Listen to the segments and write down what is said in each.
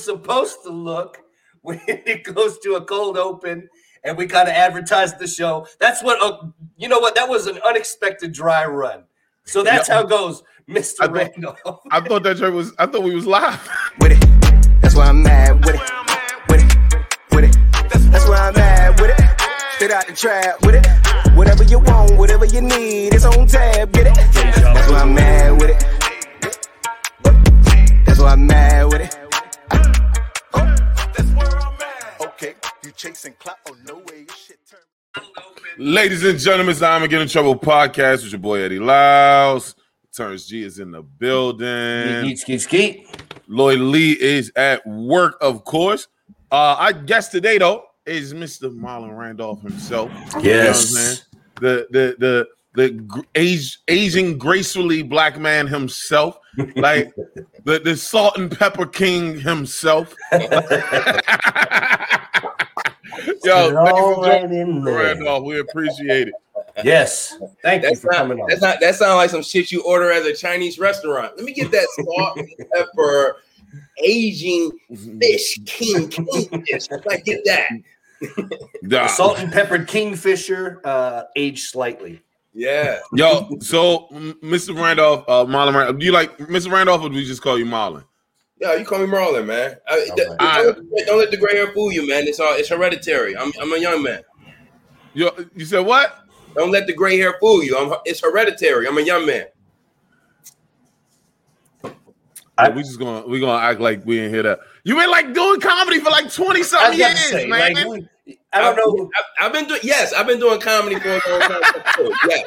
was supposed to look when it goes to a cold open and we kind of advertised the show. That's what, uh, you know what? That was an unexpected dry run. So that's yeah. how it goes, Mr. I Randolph. Thought, I thought that was, I thought we was live. With it. That's why I'm mad with it. With it. With it. That's why I'm mad with it. Straight out the trap with it. Whatever you want, whatever you need, it's on tab. Get it. That's why I'm mad with it. That's why I'm mad with it. You chasing clout? Oh no way, shit turn. Ladies and gentlemen, it's the I'm Get in Trouble podcast with your boy Eddie Lyles. Turns G is in the building. Skeet, skeet, skeet. Lloyd Lee is at work, of course. Uh, I guess today though is Mr. Marlon Randolph himself. Yes. You know the the the the age, aging gracefully black man himself, like the, the salt and pepper king himself. Yo, right Randolph, we appreciate it. Yes, thank that's you for not, coming on. That's not that sounds like some shit you order at a Chinese restaurant. Let me get that salt and pepper aging fish king kingfish. I get that. the salt and peppered kingfisher, uh, aged slightly. Yeah. Yo, so Mr. Randolph, uh, Marlon Randolph, do you like Mr. Randolph or do we just call you Marlon? Yeah, you call me Marlon, man. I, okay. don't, I, don't, let the gray hair fool you, man. It's all it's hereditary. I'm I'm a young man. You you said what? Don't let the gray hair fool you. I'm it's hereditary. I'm a young man. I, we just gonna we gonna act like we didn't hear that. You been like doing comedy for like twenty something years, say, man. Like, I don't know. I've, I've, been doing yes, I've been doing comedy for a long time. yeah.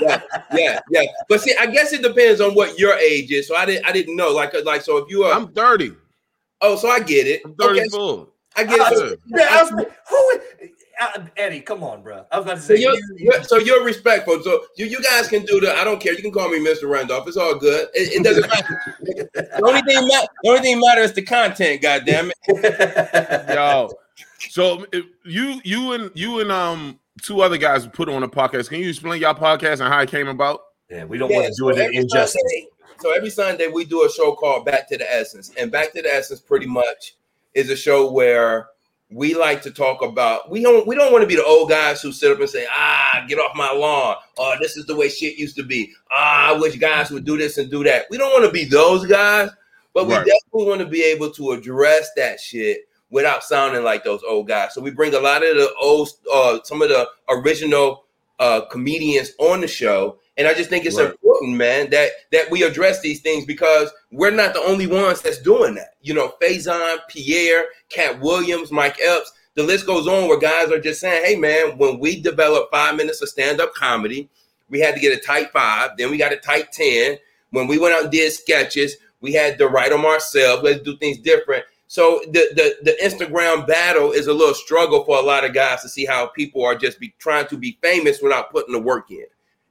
yeah, yeah, yeah. But see, I guess it depends on what your age is. So I didn't, I didn't know. Like, like, so if you are, I'm thirty. Oh, so I get it. I'm thirty-four. Okay, I get it. Yeah, who? Uh, Eddie, come on, bro. I was about to say. So you're, you're, so you're respectful. So you, you guys can do the. I don't care. You can call me Mr. Randolph. It's all good. It, it doesn't matter. the only thing the only thing matters is the content. God damn it. Yo, so you you and you and um two other guys put on a podcast. Can you explain y'all podcast and how it came about? Yeah, we don't yeah, want to do so it injustice. Sunday, so every Sunday we do a show called Back to the Essence, and Back to the Essence pretty much is a show where we like to talk about we don't we don't want to be the old guys who sit up and say ah get off my lawn oh this is the way shit used to be ah I wish guys would do this and do that we don't want to be those guys but we right. definitely want to be able to address that shit without sounding like those old guys so we bring a lot of the old uh some of the original uh comedians on the show and I just think it's right. important, man, that that we address these things because we're not the only ones that's doing that. You know, Faison, Pierre, Katt Williams, Mike Epps, the list goes on where guys are just saying, hey, man, when we developed five minutes of stand up comedy, we had to get a tight five, then we got a tight 10. When we went out and did sketches, we had to write them ourselves, let's do things different. So the, the the Instagram battle is a little struggle for a lot of guys to see how people are just be trying to be famous without putting the work in.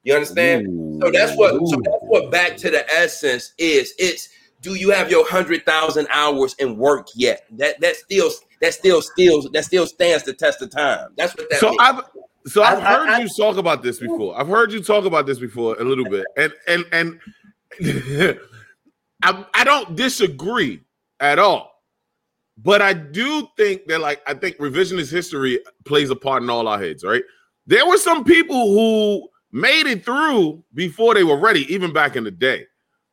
You understand? Ooh, so that's what ooh. so that's what back to the essence is. It's do you have your hundred thousand hours in work yet? That that still that still still that still stands the test of time. That's what that. So means. I've so I've I, heard I, you I, talk about this before. I've heard you talk about this before a little bit, and and and I I don't disagree at all, but I do think that like I think revisionist history plays a part in all our heads. Right? There were some people who made it through before they were ready, even back in the day.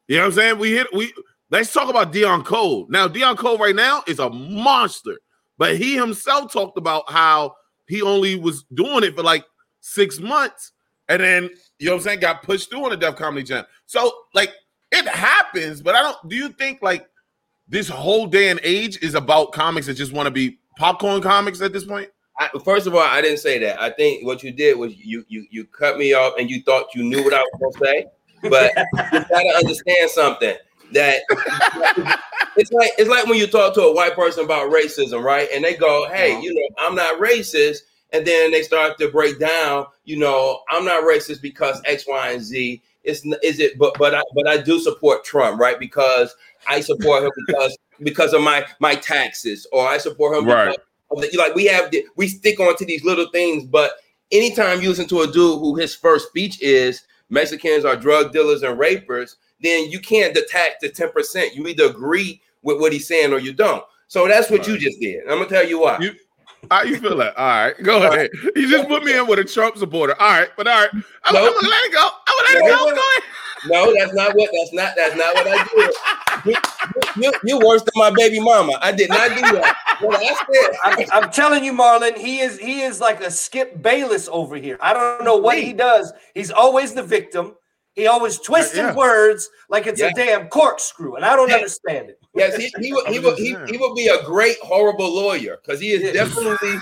You know what I'm saying? We hit we let's talk about Deion Cole. Now, Deion Cole right now is a monster, but he himself talked about how he only was doing it for like six months and then you know what I'm saying, got pushed through on the Def Comedy Jam. So like it happens, but I don't do you think like this whole day and age is about comics that just want to be popcorn comics at this point? I, first of all, I didn't say that. I think what you did was you you you cut me off and you thought you knew what I was going to say, but you got to understand something that it's like it's like when you talk to a white person about racism, right? And they go, "Hey, uh-huh. you know, I'm not racist," and then they start to break down. You know, I'm not racist because X, Y, and Z. It's is it, but but I but I do support Trump, right? Because I support him because because of my my taxes, or I support him right. because like we have we stick on to these little things, but anytime you listen to a dude who his first speech is Mexicans are drug dealers and rapers, then you can't detach the 10%. You either agree with what he's saying or you don't. So that's what you just did. I'm gonna tell you why. You- How you feel that? All right, go ahead. You just put me in with a Trump supporter. All right, but all right, I'm, No. I'm gonna let it go. I'm gonna let it go. Go ahead. No, that's not what. That's not. That's not what I did. You, you, you worse than my baby mama. I did not do that. What I said. I'm, I'm telling you, Marlon, he is he is like a Skip Bayless over here. I don't know what he does. He's always the victim. He always twisting yeah. words like it's Yeah. a damn corkscrew, and I don't Yeah. understand it. Yes, he, he, would, he, would, he, he would be a great, horrible lawyer because he is Yeah. definitely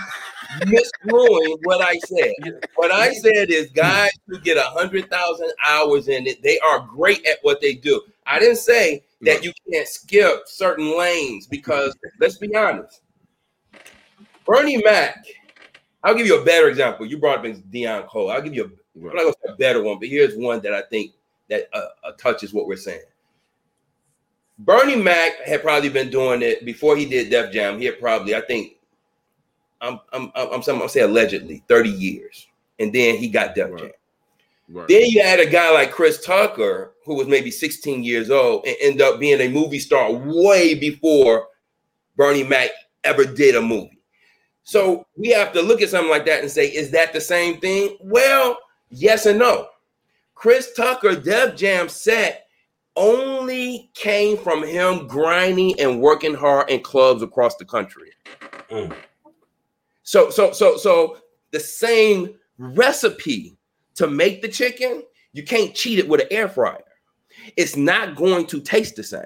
misruling what I said. What I said is guys who get a hundred thousand hours in it, they are great at what they do. I didn't say that you can't skip certain lanes because let's be honest. Bernie Mac, I'll give you a better example. You brought up Deion Cole. I'll give you a I'm not gonna say a better one, but here's one that I think that uh, uh, touches what we're saying. Bernie Mac had probably been doing it before he did Def Jam. He had probably, I think, I'm I'm I'm, I'm, I'm say allegedly 30 years, and then he got Def Right. Jam. Right. Then you had a guy like Chris Tucker, who was maybe 16 years old, and end up being a movie star way before Bernie Mac ever did a movie. So we have to look at something like that and say, is that the same thing? Well, yes and no. Chris Tucker, Def Jam set only came from him grinding and working hard in clubs across the country. Mm. So, so, so, so the same recipe to make the chicken, you can't cheat it with an air fryer. It's not going to taste the same.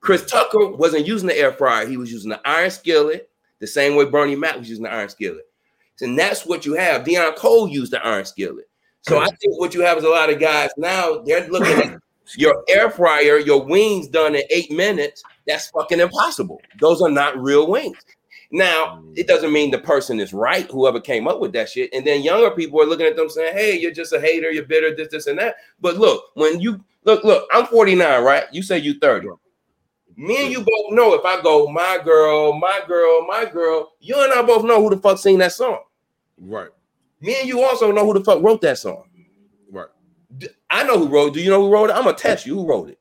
Chris Tucker wasn't using the air fryer, he was using the iron skillet, the same way Bernie Mac was using the iron skillet. And that's what you have. Deion Cole used the iron skillet. So I think what you have is a lot of guys now, they're looking at your air fryer, your wings done in eight minutes. That's fucking impossible. Those are not real wings. Now, it doesn't mean the person is right, whoever came up with that shit. And then younger people are looking at them saying, hey, you're just a hater, you're bitter, this, this, and that. But look, when you look, look, I'm 49, right? You say you 30. Me and you both know if I go, my girl, my girl, my girl, you and I both know who the fuck sing that song. Right. Me and you also know who the fuck wrote that song. Right. I know who wrote. it. Do you know who wrote it? I'm gonna test you. Who wrote it?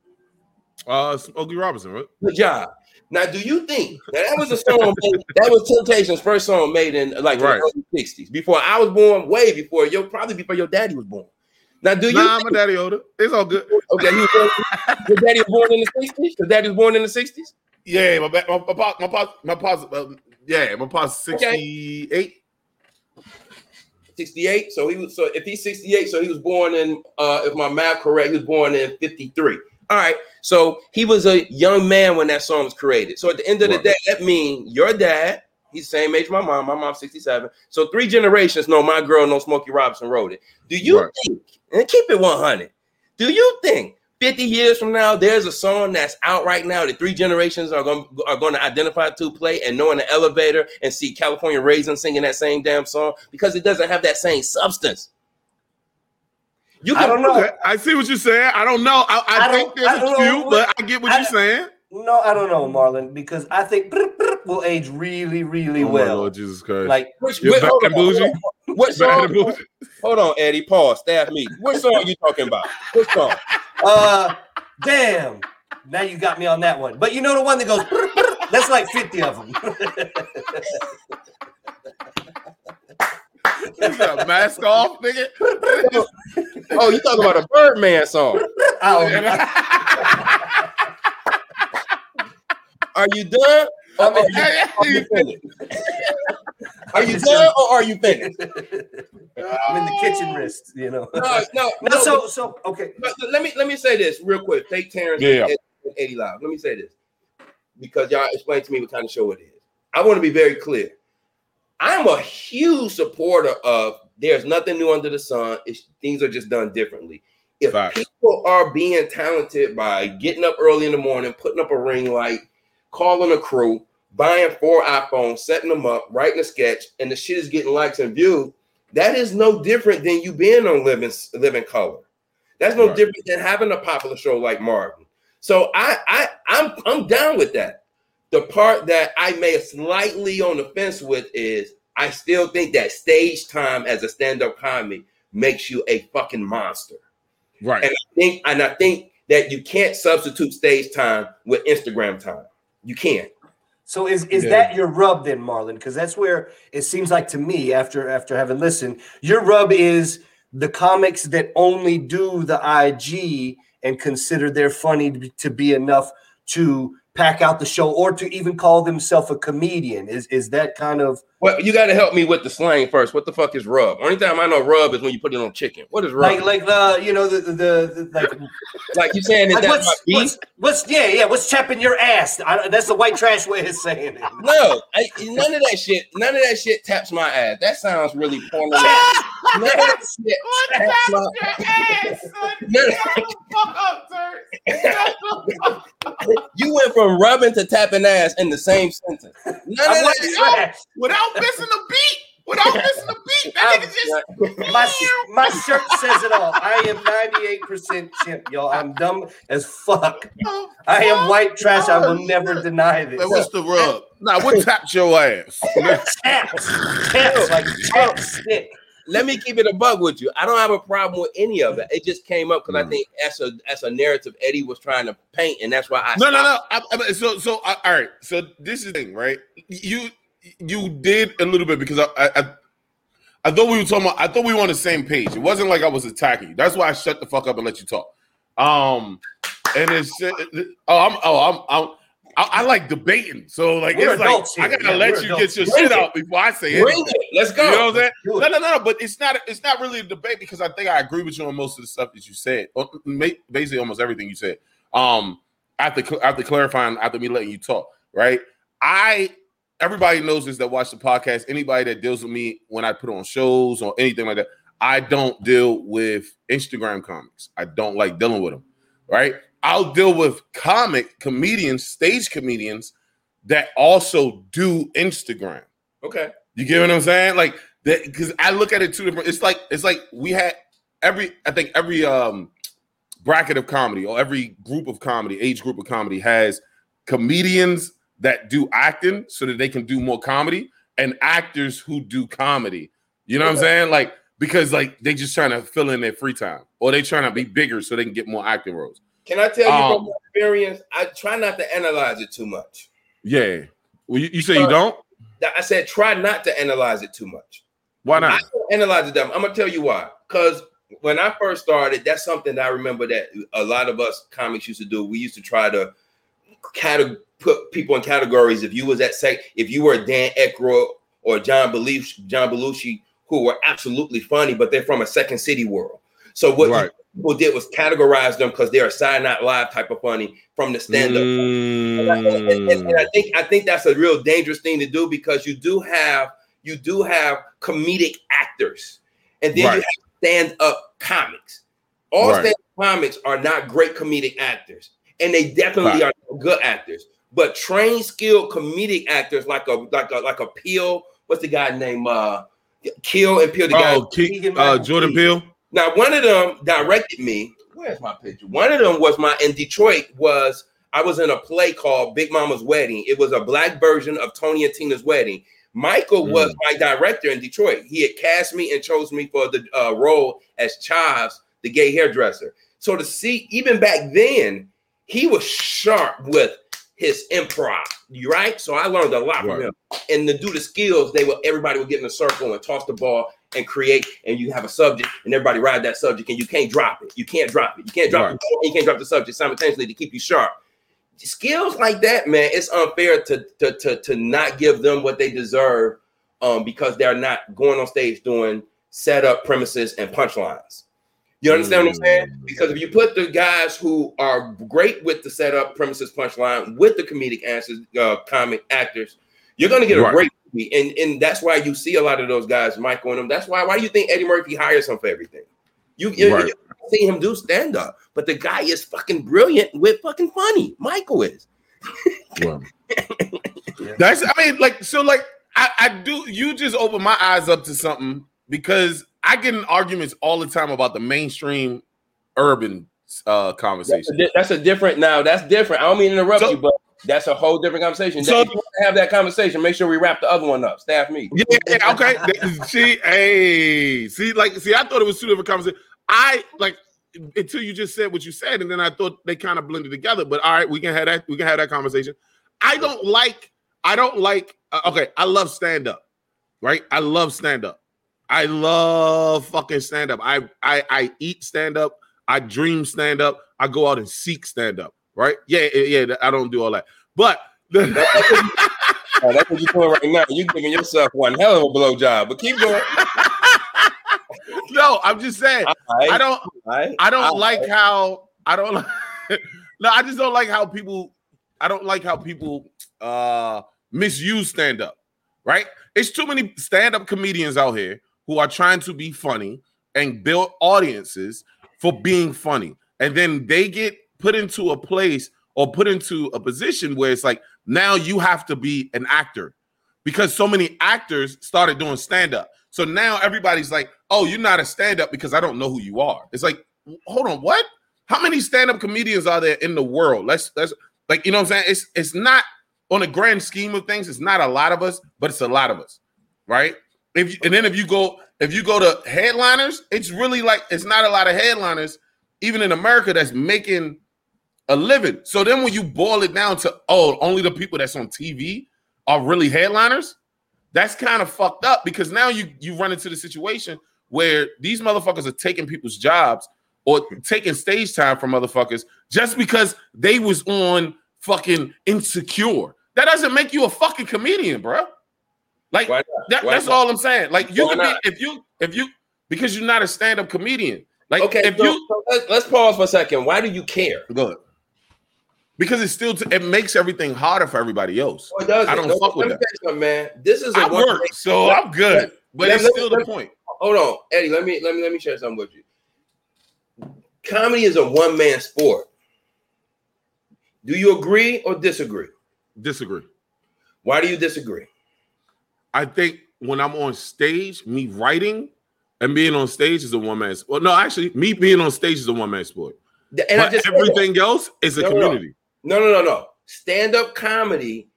Uh, Smokey Robinson, right? Good job. Now, do you think that, that was a song made, that was Temptation's first song made in like Right. the early 60s, before I was born, way before your probably before your daddy was born. Now, do you Nah, think, my daddy older. It's all good. okay, born, your daddy was born in the 60s? Your daddy was born in the 60s? Yeah, my my my my pop, my pop, uh, yeah, my pop's sixty eight. 68. So he was so if he's 68, so he was born in uh if my math correct, he was born in 53. All right. So he was a young man when that song was created. So at the end of the day, that means your dad, he's the same age my mom, my mom's 67. So three generations know my girl, no Smokey Robinson wrote it. Do you Right. think, and keep it 100, do you think 50 years from now, there's a song that's out right now that three generations are going are going to identify to play and know in the elevator and see California Raisin singing that same damn song because it doesn't have that same substance. You I don't know. Okay, I see what you're saying. I don't know. I, I, I think don't- I there's a don't few, know. but I get what I- you're saying. No, I don't know, Marlon, because I think will age really, really Oh well. Lord Jesus Christ! Like Which, You're wait, back hold and on, bougie. on. What song? and bullshit. Hold on, Eddie. Pause. Staff me. What song are you talking about? What song? Uh, damn. Now you got me on that one. But you know the one that goes. That's like fifty of them. You got a mask off, nigga. Oh, you talking about a Birdman song? Oh, are you done? Or I mean, are you finished? Are you done or are you finished? I'm in the kitchen wrist, you know. No, no, No, no. so so okay. But let me let me say this real quick. Take Terrence Yeah. and, and Eddie Live. Let me say this because y'all explain to me what kind of show it is. I want to be very clear. I'm a huge supporter of there's nothing new under the sun. It's, things are just done differently. If Facts. people are being talented by getting up early in the morning, putting up a ring light, calling a crew, buying four iPhones, setting them up, writing a sketch, and the shit is getting likes and views, that is no different than you being on living living color. That's no Right. different than having a popular show like Martin. So I I I'm I'm down with that. The part that I may slightly on the fence with is I still think that stage time as a stand-up comedy makes you a fucking monster. Right. And I think and I think that you can't substitute stage time with Instagram time. You can't. So is is Yeah. that your rub then, Marlon? Because that's where it seems like to me, after after having listened, your rub is the comics that only do the IG and consider they're funny to be enough to pack out the show or to even call themselves a comedian. Is is that kind of Well, you got to help me with the slang first. What the fuck is rub? Only time I know rub is when you put it on chicken. What is rub? like like the you know the the, the, like Like you saying is Like, that what's, what's, what's yeah yeah what's chapping your ass? I, that's the white trash way of saying it. No, I, none of that shit. None of that shit taps my ass. That sounds really porno. None of that shit taps my None of- You went from rubbing to tapping ass in the same sentence. None of I'm white that. trash. Without missing a beat. Without missing a beat. That nigga just My, my shirt says it all. I am 98% chimp, y'all. I'm dumb as fuck. I am white trash. I will oh, never deny this. Man, what's the rub? Nah, what tapped your ass? Taps. Taps like tap stick. Let me keep it a bug with you. I don't have a problem with any of it. It just came up because I Mm. think that's a that's a narrative Eddie was trying to paint, and that's why I No, no, stopped. no. I, I, so, so, I, all right. So this is the thing, right? You, you did a little bit because I, I, I, I thought we were talking about. I thought we were on the same page. It wasn't like I was attacking you. That's why I shut the fuck up and let you talk. Um, and it's oh, I'm oh, I'm, I'm I, I like debating. So like We're it's like adults I gotta Yeah, let you get your Bring shit it. out before I say it. Let's go. You know what I'm saying? No, no, no, no. But it's not. It's not really a debate because I think I agree with you on most of the stuff that you said. Basically, almost everything you said. Um, after after clarifying, after me letting you talk, right? I everybody knows this that watch the podcast. Anybody that deals with me when I put on shows or anything like that, I don't deal with Instagram comics. I don't like dealing with them, right? I'll deal with comic comedians, stage comedians that also do Instagram. Okay. You get what I'm saying? Like that because I look at it two different. It's like it's like we had every I think every um bracket of comedy or every group of comedy, age group of comedy has comedians that do acting so that they can do more comedy and actors who do comedy. You know what I'm saying? Like because like they just trying to fill in their free time or they trying to be bigger so they can get more acting roles. Can I tell you Um, from my experience? I try not to analyze it too much. Yeah. Well, you, you say you don't? I said try not to analyze it too much. Why I not? don't analyze it dumb. I'm gonna tell you why. Because when I first started, that's something that I remember that a lot of us comics used to do. We used to try to cate- put people in categories. If you was at sec, if you were Dan Aykroyd or John Belushi, John Belushi, who were absolutely funny, but they're from a second city world. So what Right. People did was categorize them because they're a side not live type of funny from the stand up. And, I- and- and- and I Mm. think I think that's a real dangerous thing to do because you do have you do have comedic actors, and then you have stand up comics. All Right. stand up comics are not great comedic actors, and they definitely are good actors. But trained, skilled comedic actors like a like a like a Peele. What's the guy name? Uh, Key and Peele. The guy Oh, Ke- uh, Jordan Key. Now, one of them directed me. Where's my picture? One of them was my in Detroit. Was I was in a play called Big Mama's Wedding. It was a black version of Tony and Tina's wedding. Michael Mm. was my director in Detroit. He had cast me and chose me for the uh, role as Chives, the gay hairdresser. So to see, even back then, he was sharp with his improv. Right? So I learned a lot Right. from him. And to do the skills, they would everybody would get in a circle and toss the ball and create, and you have a subject, and everybody ride that subject, and you can't drop it. You can't drop it. You can't drop Right. it. You can't drop the subject simultaneously to keep you sharp. Skills like that, man, it's unfair to to to, to not give them what they deserve um, because they're not going on stage doing setup premises and punchlines. You understand what I'm saying? Mm. Because if you put the guys who are great with the setup, premises, punchline, with the comedic answers, uh, comic actors, you're going to get a Right. great movie, and and that's why you see a lot of those guys, Michael and them. That's why why do you think Eddie Murphy hires him for everything? You you, Right. you see him do stand up, but the guy is fucking brilliant with fucking funny. Michael is. Well, That's I mean, like so, like I, I do. You just open my eyes up to something because I get in arguments all the time about the mainstream urban uh That's conversation. a, di- that's a different now. That's different. I don't mean to interrupt So- you, but that's a whole different conversation. So- if you want to have that conversation, make sure we wrap the other one up. Staff me. Yeah, yeah, okay. see, hey, see, like, see, I thought it was two different conversations. I like until you just said what you said, and then I thought they kind of blended together. But all right, we can have that. We can have that conversation. I don't like. I don't like. Uh, okay, I love stand up. Right, I love stand up. I love fucking stand up. I I I eat stand up. I dream stand up. I go out and seek stand up. Right? Yeah, yeah. yeah, I don't do all that. But Oh, that's what you're doing right now. You're giving yourself one hell of a blowjob. But keep going. no, I'm just saying. Alright, I don't. alright, I don't alright. like how I don't. like- no, I just don't like how people. I don't like how people uh misuse stand up. Right? It's too many stand up comedians out here who are trying to be funny and build audiences for being funny, and then they get put into a place or put into a position where it's like now you have to be an actor because so many actors started doing stand up. So now everybody's like, "Oh, you're not a stand up because I don't know who you are." It's like, hold on, what? How many stand up comedians are there in the world? Let's let's like you know what I'm saying. It's it's not on a grand scheme of things. It's not a lot of us, but it's a lot of us, right? If you, and then if you go if you go to headliners, it's really like it's not a lot of headliners, even in America, that's making a living. So then when you boil it down to oh, only the people that's on TV are really headliners, that's kind of fucked up because now you you run into the situation where these motherfuckers are taking people's jobs or taking stage time from motherfuckers just because they was on fucking insecure. That doesn't make you a fucking comedian, bro. Like that, that's not? all I'm saying. Like you Why can be if you if you because you're not a stand-up comedian. Like Okay, if so, you so let's, let's pause for a second. Why do you care? go ahead. Because it still it makes everything harder for everybody else. Oh. I don't fuck with that. you man. This is a I work, so I'm good. But Let- it's let- still the let- point. Hold on, Eddie. Let me let me let me share something with you. Comedy is a one man sport. Do you agree or disagree? Disagree. Why do you disagree? I think when I'm on stage, me writing and being on stage is a one man. Well, no, actually, me being on stage is a one man sport. And I but just everything else is a No, no, no. community. No, no, no, no. Stand up comedy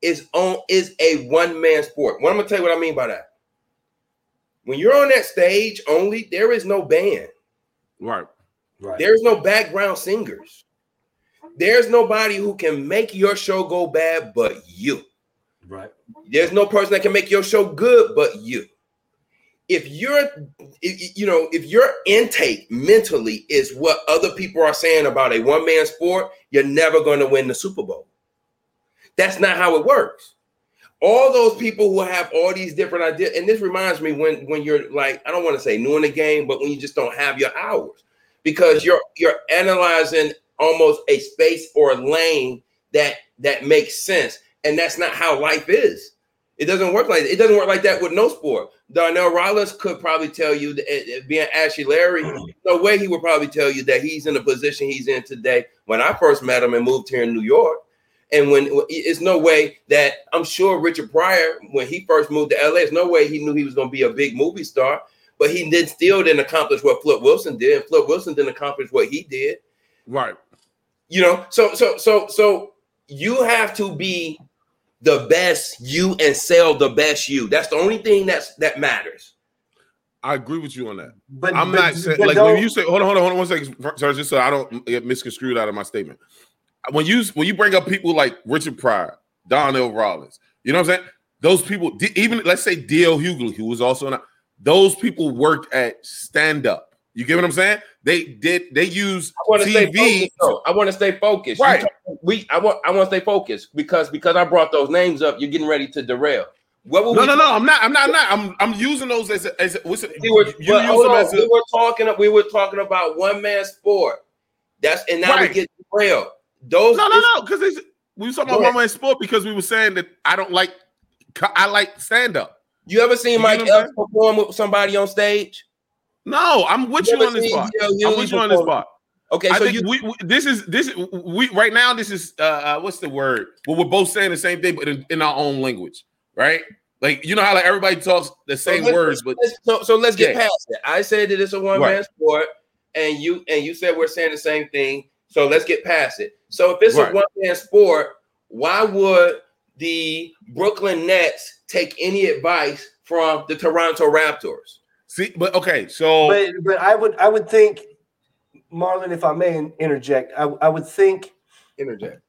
is on is a one man sport. Well, I'm gonna tell you what I mean by that. When you're on that stage only, there is no band. Right. Right. There's no background singers. There's nobody who can make your show go bad but you. Right. There's no person that can make your show good but you. If you're, you know, if your intake mentally is what other people are saying about a one man sport, you're never going to win the Super Bowl. That's not how it works. All those people who have all these different ideas, and this reminds me when when you're like, I don't want to say new in the game, but when you just don't have your hours, because you're you're analyzing almost a space or a lane that that makes sense, and that's not how life is. It doesn't work like it doesn't work like that with no sport. Donnell Rawlings could probably tell you that eh, eh, being Ashy Larry, no way he would probably tell you that he's in the position he's in today. When I first met him and moved here in New York, and when it's no way that I'm sure Richard Pryor, when he first moved to LA, it's no way he knew he was going to be a big movie star, but he did still didn't accomplish what Flip Wilson did, and Flip Wilson didn't accomplish what he did Right. you know so so so so you have to be the best you and sell the best you that's the only thing that's that matters I agree with you on that. But I'm but- not saying like don't- when you say hold on, hold on, hold on one second, sir, just so I don't get misconstrued out of my statement. When you when you bring up people like Richard Pryor, Donnell Rawlings, you know what I'm saying? Those people, even let's say D.L. Hughley, who was also in, a- those people worked at stand up. You get what I'm saying? They did. They use i want to stay TV. focused i want to stay focused Right. talk- we i want i want to stay focused because because i brought those names up you're getting ready to derail what were No, we no, no. I'm not. I'm not. I'm not. I'm. I'm using those as a, as a, what's it, we were, you use them as we were talking we were talking about one man sport that's and now Right. we get derailed those no, no, no. Because we were talking about ahead. one man sport because we were saying that I don't like. I like stand up. you ever seen You mike know what I'm epps perform with somebody on stage No, I'm with You you, on this part. I'm with you on this part. okay I so you we, we this is this we right now this is uh, uh what's the word? Well, we're both saying the same thing, but in, in our own language, right? Like you know how like everybody talks the same let's- words, but so so let's get Yeah. past it. I said that it's a one man Right. sport, and you and you said we're saying the same thing. So let's get past it. So if it's Right. a one man sport, why would the Brooklyn Nets take any advice from the Toronto Raptors? See, but okay, so but but I would I would think, Marlon, if I may interject, I, I would think Interject.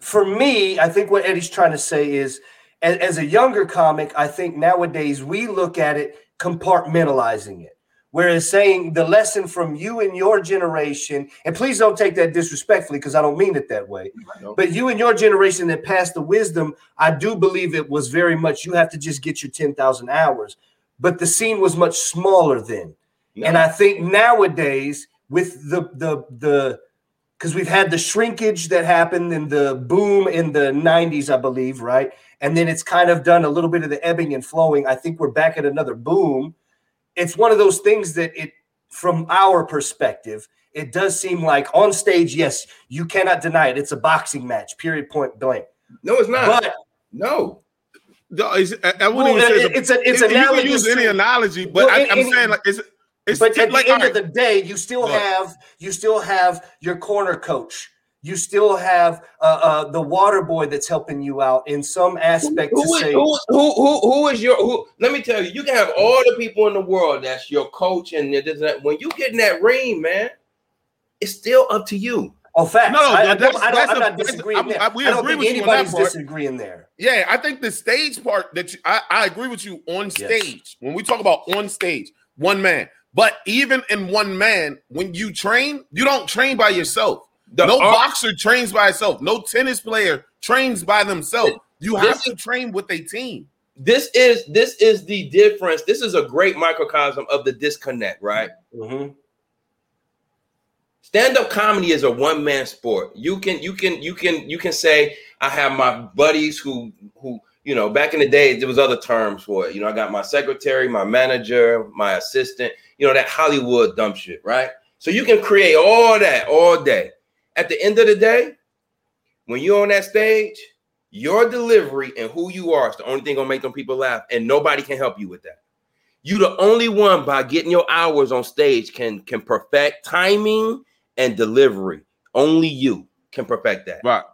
for me, I think what Eddie's trying to say is, as, as a younger comic, I think nowadays we look at it compartmentalizing it. Whereas saying the lesson from you and your generation, and please don't take that disrespectfully because I don't mean it that way, but you and your generation that passed the wisdom, I do believe it was very much you have to just get your 10,000 hours. But the scene was much smaller then. And I think nowadays, with the, the, the, because we've had the shrinkage that happened in the boom in the 90s, I believe, right? And then it's kind of done a little bit of the ebbing and flowing. I think we're back at another boom it's one of those things that it from our perspective it does seem like on stage yes you cannot deny it it's a boxing match period point blank no it's not but no No, I, I wouldn't even say it- it's a- it's you can analogous use any analogy, but Well, I, I'm in- saying like it's it's but at like the end all of the day you still Look. have you still have your corner coach you still have uh, uh, the water boy that's helping you out in some aspect to Who is, say who, who, who, who is your who? Let me tell you, you can have all the people in the world that's your coach, and this that. when you get in that ring, man, it's still up to you. oh facts No, I, I that's- don't, I don't, that's I'm a- not disagreeing I'm- there I- we I don't agree think with you on that anybody's part. disagreeing there Yeah, I think the stage part that you, I, I agree with you on Yes. stage. When we talk about on stage, one man. But even in one man, when you train, you don't train by yourself. The no art- boxer trains by himself. No tennis player trains by themselves. You have This to train with a team. This is this is the difference. This is a great microcosm of the disconnect, right? Mhm. stand-up comedy is a one-man sport you can you can you can you can say i have my buddies who who you know back in the day there was other terms for it you know i got my secretary my manager my assistant you know that hollywood dumb shit right so you can create all that all day at the end of the day when you're on that stage your delivery and who you are is the only thing gonna make them people laugh and nobody can help you with that you the only one by getting your hours on stage can can perfect timing and delivery. Only you can perfect that. Right.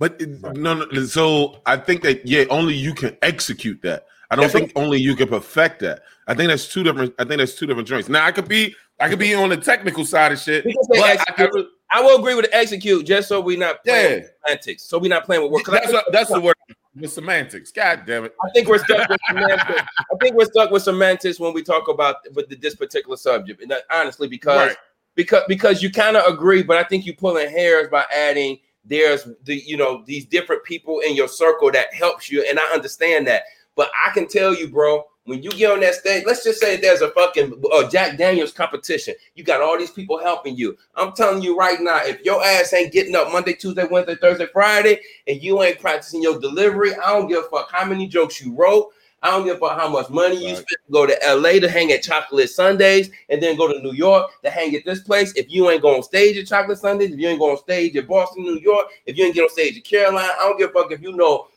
But it- no, no, so I think that yeah, only you can execute that. I don't That's think only you can perfect that. I think that's two different. I think that's two different joints. Now I could be, I could be on the technical side of shit. We can but I- I execute. I will agree with the execute just so we're not playing Yeah. with semantics. So we're not playing with I that's, what- that's the word. The semantics. God damn it. I think we're stuck with semantics. I think we're stuck with semantics when we talk about with the, this particular subject. And that, honestly, because Right. because because you kind of agree, but I think you pulling hairs by adding there's the you know these different people in your circle that helps you, and I understand that. But I can tell you, bro, when you get on that stage, let's just say there's a fucking uh, Jack Daniels competition. You got all these people helping you. I'm telling you right now, if your ass ain't getting up Monday, Tuesday, Wednesday, Thursday, Friday, and you ain't practicing your delivery, I don't give a fuck how many jokes you wrote. I don't give a fuck how much money you Right. spent to go to LA to hang at Chocolate Sundaes and then go to New York to hang at this place. If you ain't go on stage at Chocolate Sundaes, if you ain't go on stage at Boston, New York, if you ain't get on stage at Carolina, I don't give a fuck if you know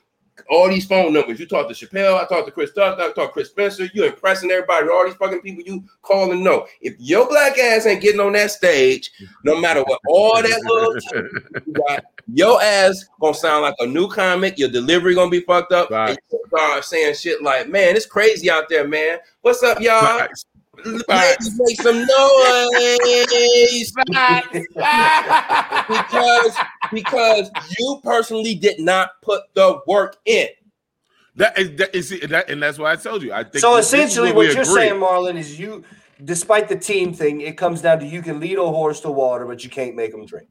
all these phone numbers. You talk to Chappelle, I talk to Chris Tucker, I talk to Chris Spencer. You impressing everybody, all these fucking people you call and know. If your black ass ain't getting on that stage, no matter what, all that little you got, your ass gonna sound like a new comic. Your delivery gonna be fucked up. Right. And you start saying shit like, "Man, it's crazy out there, man. What's up, y'all? Facts. Ladies, make some noise." because because you personally did not put the work in. That is, that is that, and that's why I told you. I think So essentially, what you're agree. saying, Marlon, is you, despite the team thing, it comes down to you can lead a horse to water, but you can't make them drink.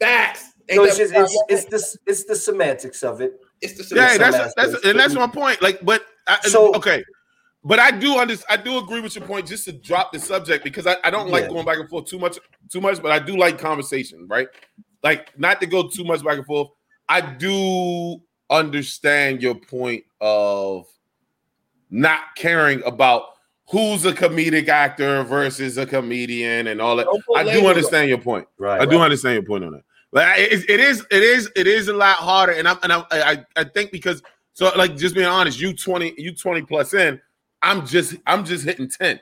Facts. So it's just it's it's the it's the semantics of it. it's the semantics. Yeah, some that's aspects, that's and that's my point. Like, but I, So- okay, but I do understand. I do agree with your point. Just to drop the subject because I, I don't like going back and forth too much, too much. But I do like conversation, right? Like, not to go too much back and forth. I do understand your point of not caring about who's a comedic actor versus a comedian and all that. I do understand your point. Right. I do understand your point on that. But I- it, it is it is it is a lot harder, and I'm and I'm, I I think because so like just being honest, you twenty you twenty plus in, I'm just I'm just hitting ten,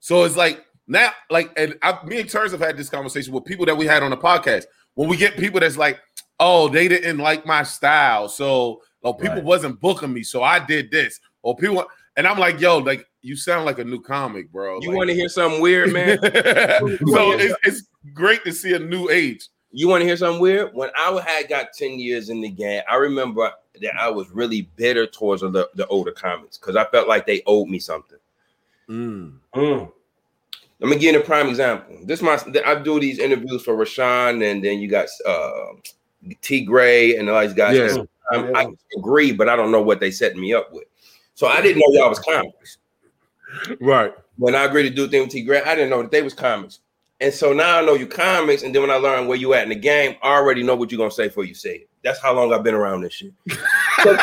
so it's like now like and I, me and Terz have had this conversation with people that we had on the podcast when we get people that's like, oh they didn't like my style, so oh people Right. wasn't booking me, so I did this, or people and I'm like yo like you sound like a new comic, bro. You Like- want to hear something weird, man? so it's, it's great to see a new age. You want to hear something weird? When I had got 10 years in the game, I remember that I was really bitter towards the, the older comics because I felt like they owed me something. Mm. Mm. Let me give you a prime example. This my I do these interviews for Rashawn, and then you got uh, T Gray and all these guys. Yeah. I'm- I agree, but I don't know what they set me up with. So I didn't know y'all was comics. Right. When I agreed to do a thing with T Gray, I didn't know that they was comics. And so now I know you comics, and then when I learn where you at in the game, I already know what you're gonna say before you say it. That's how long I've been around this shit. so,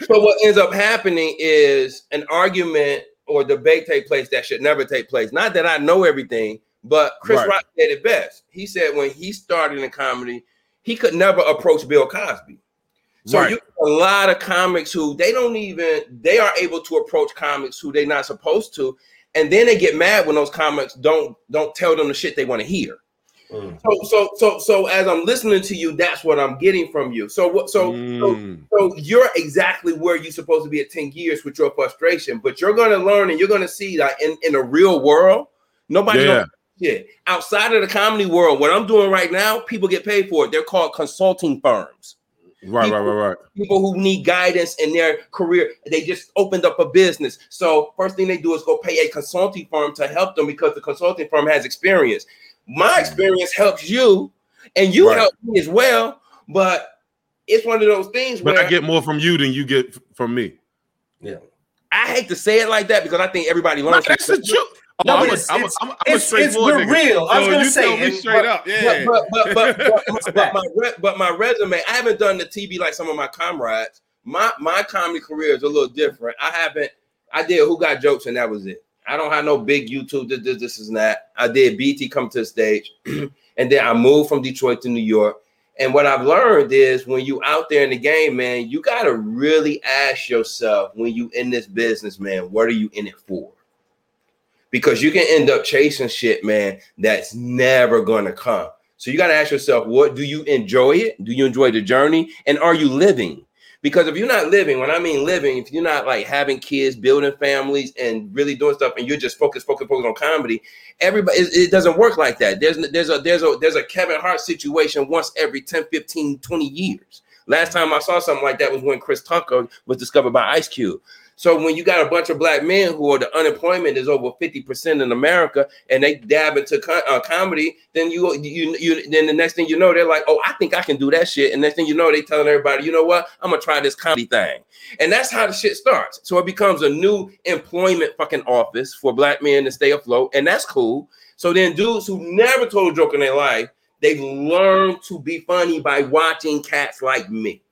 so what ends up happening is an argument or debate take place that should never take place. Not that I know everything, but Chris Right. Rock said it best. He said when he started in comedy, he could never approach Bill Cosby. So Right. you a lot of comics who they don't even they are able to approach comics who they're not supposed to, and then they get mad when those comics don't don't tell them the shit they want to hear. Mm. So so so so as I'm listening to you, that's what I'm getting from you. So what so so Mm. so you're exactly where you're supposed to be at 10 years with your frustration, but you're gonna learn and you're gonna see that in, in a real world, nobody Yeah. shit. Outside of the comedy world, what I'm doing right now, people get paid for it. They're called consulting firms. Right, right, right, right. People who need guidance in their career, they just opened up a business. So first thing they do is go pay a consulting firm to help them because the consulting firm has experience. My mm. experience helps you, and you Right. help me as well. But it's one of those things But where I get more from you than you get from me. Yeah. I hate to say it like that because I think everybody No, learns. that's the truth. No, I'm but it's- a, it's- I'm a, I'm a it's- straightforward we're nigga. real. I was gonna say, and- straight but- up. Yeah. But but but but, but, my re- but my resume, I haven't done the TV like some of my comrades. My my comedy career is a little different. I haven't. I did Who Got Jokes and that was it. I don't have no big YouTube. This this, this is that. I did BT come to the stage, and then I moved from Detroit to New York. And what I've learned is when you out there in the game, man, you gotta really ask yourself when you in this business, man, what are you in it for? Because you can end up chasing shit, man, that's never gonna come. So you gotta ask yourself, what do you enjoy it? Do you enjoy the journey? And are you living? Because if you're not living, when I mean living, if you're not like having kids, building families, and really doing stuff, and you're just focused, focused, focused on comedy, everybody it, it doesn't work like that. There's there's a there's a there's a Kevin Hart situation once every 10, 15, 20 years. Last time I saw something like that was when Chris Tucker was discovered by Ice Cube. So when you got a bunch of black men who are the unemployment is over 50% in America and they dab into co- uh, comedy, then you you you then the next thing you know, they're like, oh, I think I can do that shit. And next thing you know, they telling everybody, you know what, I'm gonna try this comedy thing. And that's how the shit starts. So it becomes a new employment fucking office for black men to stay afloat, and that's cool. So then dudes who never told a joke in their life, they learn to be funny by watching cats like me.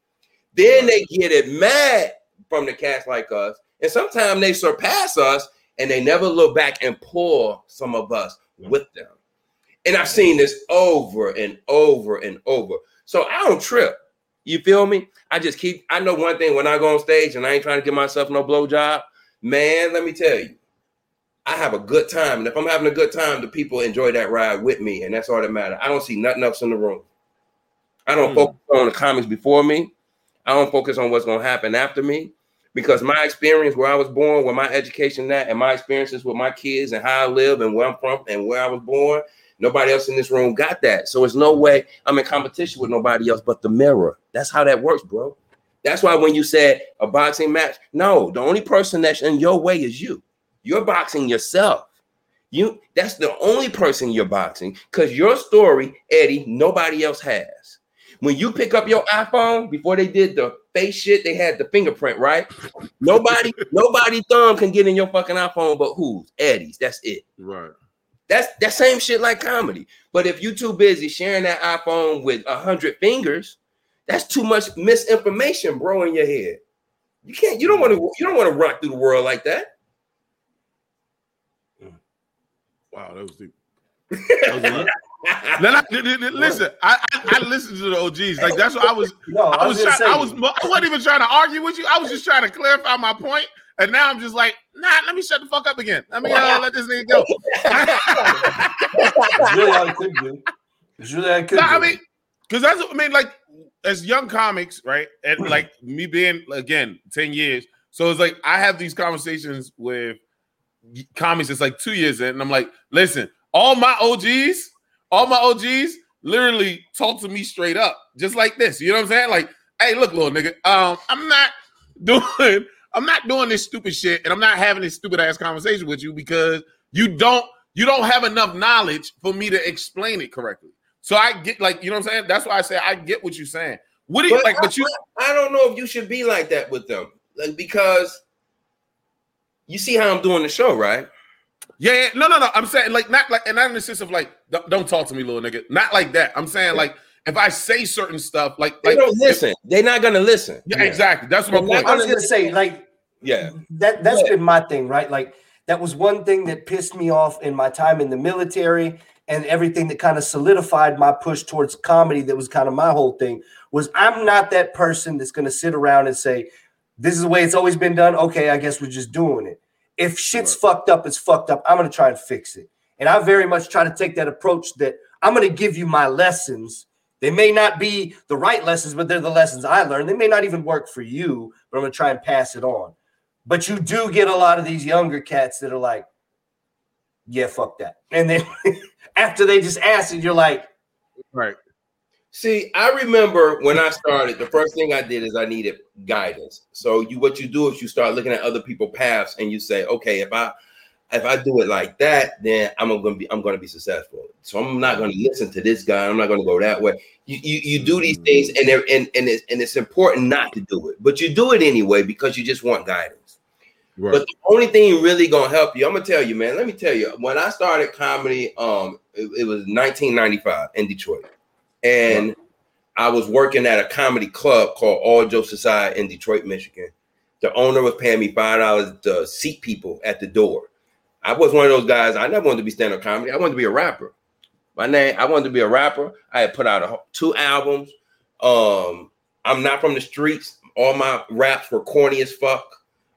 Then they get it mad from the cats like us, and sometimes they surpass us, and they never look back and pull some of us with them. And I've seen this over and over and over. So I don't trip. You feel me? I just keep. I know one thing when I go on stage and I ain't trying to give myself no blowjob, man. Let me tell you, I have a good time, and if I'm having a good time, the people enjoy that ride with me, and that's all that matters. I don't see nothing else in the room. I don't Hmm. focus on the comics before me. I don't focus on what's gonna happen after me because my experience where I was born, where my education at, and my experiences with my kids and how I live and where I'm from and where I was born, nobody else in this room got that. So it's no way I'm in competition with nobody else but the mirror. That's how that works, bro. That's why when you said a boxing match, no, the only person that's in your way is you. You're boxing yourself. You that's the only person you're boxing because your story, Eddie, nobody else has. When you pick up your iPhone before they did the face shit, they had the fingerprint, right? Nobody, nobody thumb can get in your fucking iPhone, but who's Eddie's? That's it. Right. That's that same shit like comedy. But if you too busy sharing that iPhone with a hundred fingers, that's too much misinformation, bro, in your head. You can't. You don't want to. You don't want to run through the world like that. Mm. Wow, that was deep. That was I, listen, I, I I listened to the OGs. Like that's what I was. No, I was. gonna Trying, I was. I wasn't even trying to argue with you. I was just trying to clarify my point. And now I'm just like, nah. Let me shut the fuck up again. Let me uh, let this nigga go. It's really all I could do. It's really all I could No, I mean, because that's what I mean, like as young comics, right? And like me being again 10 years. So it's like I have these conversations with comics, it's like two years in, and I'm like, listen, all my OGs, all my OGs, literally talk to me straight up, just like this. You know what I'm saying? Like, hey, look, little nigga, um, I'm not doing, I'm not doing this stupid shit, and I'm not having this stupid ass conversation with you because you don't, you don't have enough knowledge for me to explain it correctly. So I get like, you know what I'm saying? That's why I say I get what you're saying. What do you But like? I, But you, I don't know if you should be like that with them, like because you see how I'm doing the show, right? Yeah, yeah, no, no, no. I'm saying like not like, and not in the sense of like, don't, don't talk to me, little nigga. Not like that. I'm saying like, if I say certain stuff, like, They like, don't listen. They're not gonna listen. yeah, exactly. That's my They're not point. I was gonna say, like, Yeah. that that's Yeah. been my thing, right? Like that was one thing that pissed me off in my time in the military and everything that kind of solidified my push towards comedy that was kind of my whole thing was I'm not that person that's going to sit around and say this is the way it's always been done. Okay, I guess we're just doing it. If shit's fucked up, it's fucked up. I'm going to try and fix it. And I very much try to take that approach that I'm going to give you my lessons. They may not be the right lessons, but they're the lessons I learned. They may not even work for you, but I'm going to try and pass it on. But you do get a lot of these younger cats that are like, yeah, fuck that. And then after they just ask it, you're like, Right. See, I remember when I started, the first thing I did is I needed guidance. So you what you do is you start looking at other people's paths and you say, okay, if I if I do it like that, then I'm gonna be I'm gonna be successful. So I'm not gonna listen to this guy. I'm not gonna go that way. You you, you do these things and they're and and it's, and it's important not to do it, but you do it anyway because you just want guidance. Right. But the only thing really gonna help you, I'm gonna tell you, man. Let me tell you, when I started comedy, um, it, it was 1995 in Detroit, and I was working at a comedy club called All Joe Society in Detroit, Michigan. The owner was paying me five dollars to seat people at the door. I was one of those guys. I never wanted to be stand-up comedy. I wanted to be a rapper. My name, I wanted to be a rapper. I had put out a, two albums. Um, I'm not from the streets. All my raps were corny as fuck.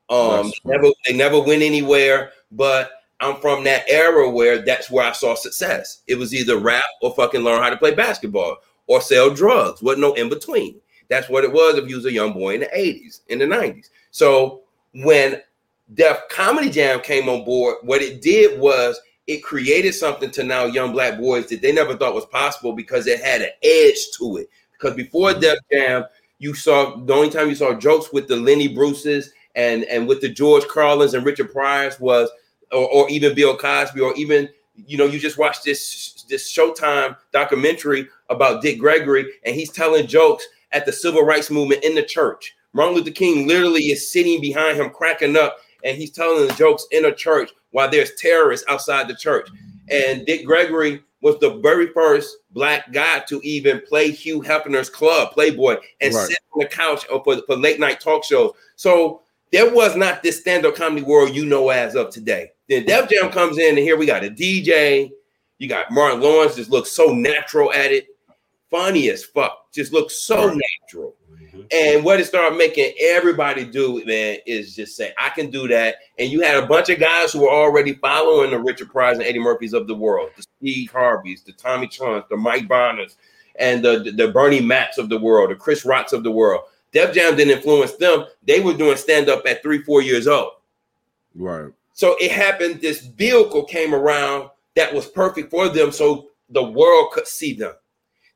Um, never they never went anywhere. But I'm from that era where that's where I saw success. It was either rap or fucking learn how to play basketball or sell drugs. Wasn't no in between. That's what it was if you was a young boy in the 80s, in the 90s. So when Def Comedy Jam came on board, what it did was it created something to now young black boys that they never thought was possible because it had an edge to it. Because before mm-hmm. Def Jam, you saw the only time you saw jokes with the Lenny Bruces and and with the George Carlins and Richard Pryor's was, or, or even Bill Cosby, or even you know you just watched this this Showtime documentary about Dick Gregory, and he's telling jokes at the civil rights movement in the church. Martin Luther King literally is sitting behind him, cracking up, and he's telling the jokes in a church while there's terrorists outside the church. And Dick Gregory was the very first black guy to even play Hugh Hefner's club, Playboy, and Right. sit on the couch uh, for, for late night talk shows. So there was not this stand-up comedy world you know as of today. Then Def Jam comes in, and here we got a DJ. You got Martin Lawrence, just looks so natural at it, funny as fuck, just looks so natural. Mm-hmm. And what it started making everybody do, man, is just say, I can do that. And you had a bunch of guys who were already following the Richard Pryor and Eddie Murphys of the world, the Steve Harveys, the Tommy Chons, the Mike Bonners, and the, the, Bernie Macs of the world, the Chris Rocks of the world. Def Jam didn't influence them. They were doing stand-up at three, four years old. Right. So it happened, this vehicle came around that was perfect for them so the world could see them.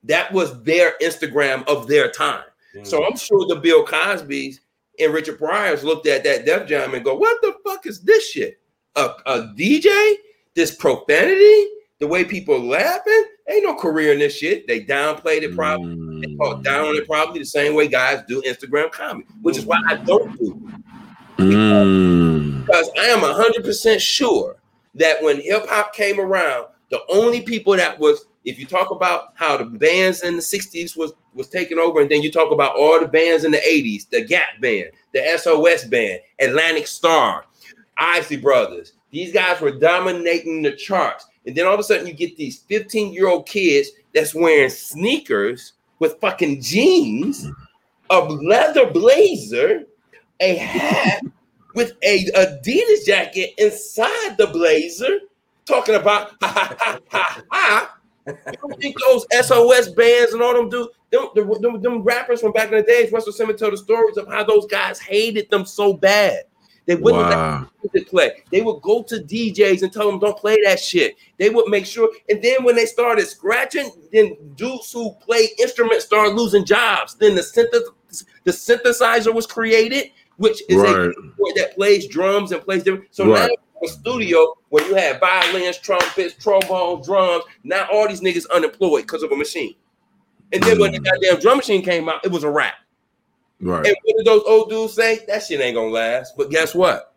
That was their Instagram of their time. So I'm sure the Bill Cosby's and Richard Pryor's looked at that Def Jam and go, "What the fuck is this shit? A, a DJ? This profanity? The way people laughing? Ain't no career in this shit. They downplayed it probably. They Mm. talk down on it probably the same way guys do Instagram comedy, which is why I don't do Mm. because I am hundred percent sure that when hip hop came around, the only people that was, if you talk about how the bands in the '60s was was taking over, and then you talk about all the bands in the '80s, the Gap Band, the SOS Band, Atlantic Starr, Isley Brothers, these guys were dominating the charts, and then all of a sudden you get these 15 year old kids that's wearing sneakers with fucking jeans, a leather blazer, a hat with a Adidas jacket inside the blazer, talking about ha ha ha ha ha. You don't think those SOS bands and all them do them, them, them, rappers from back in the days, Russell Simmons told the stories of how those guys hated them so bad They wouldn't let Wow. music play. They would go to DJs and tell them don't play that shit. They would make sure. And then when they started scratching, then dudes who play instruments started losing jobs. Then the synth- the synthesizer was created, which is a boy that plays drums and plays different. So Right. now a studio where you have violins, trumpets, trombones, drums. Now all these niggas unemployed because of a machine. And then when the mm. goddamn drum machine came out, it was a wrap. Right. And what did those old dudes say? That shit ain't gonna last. But guess what?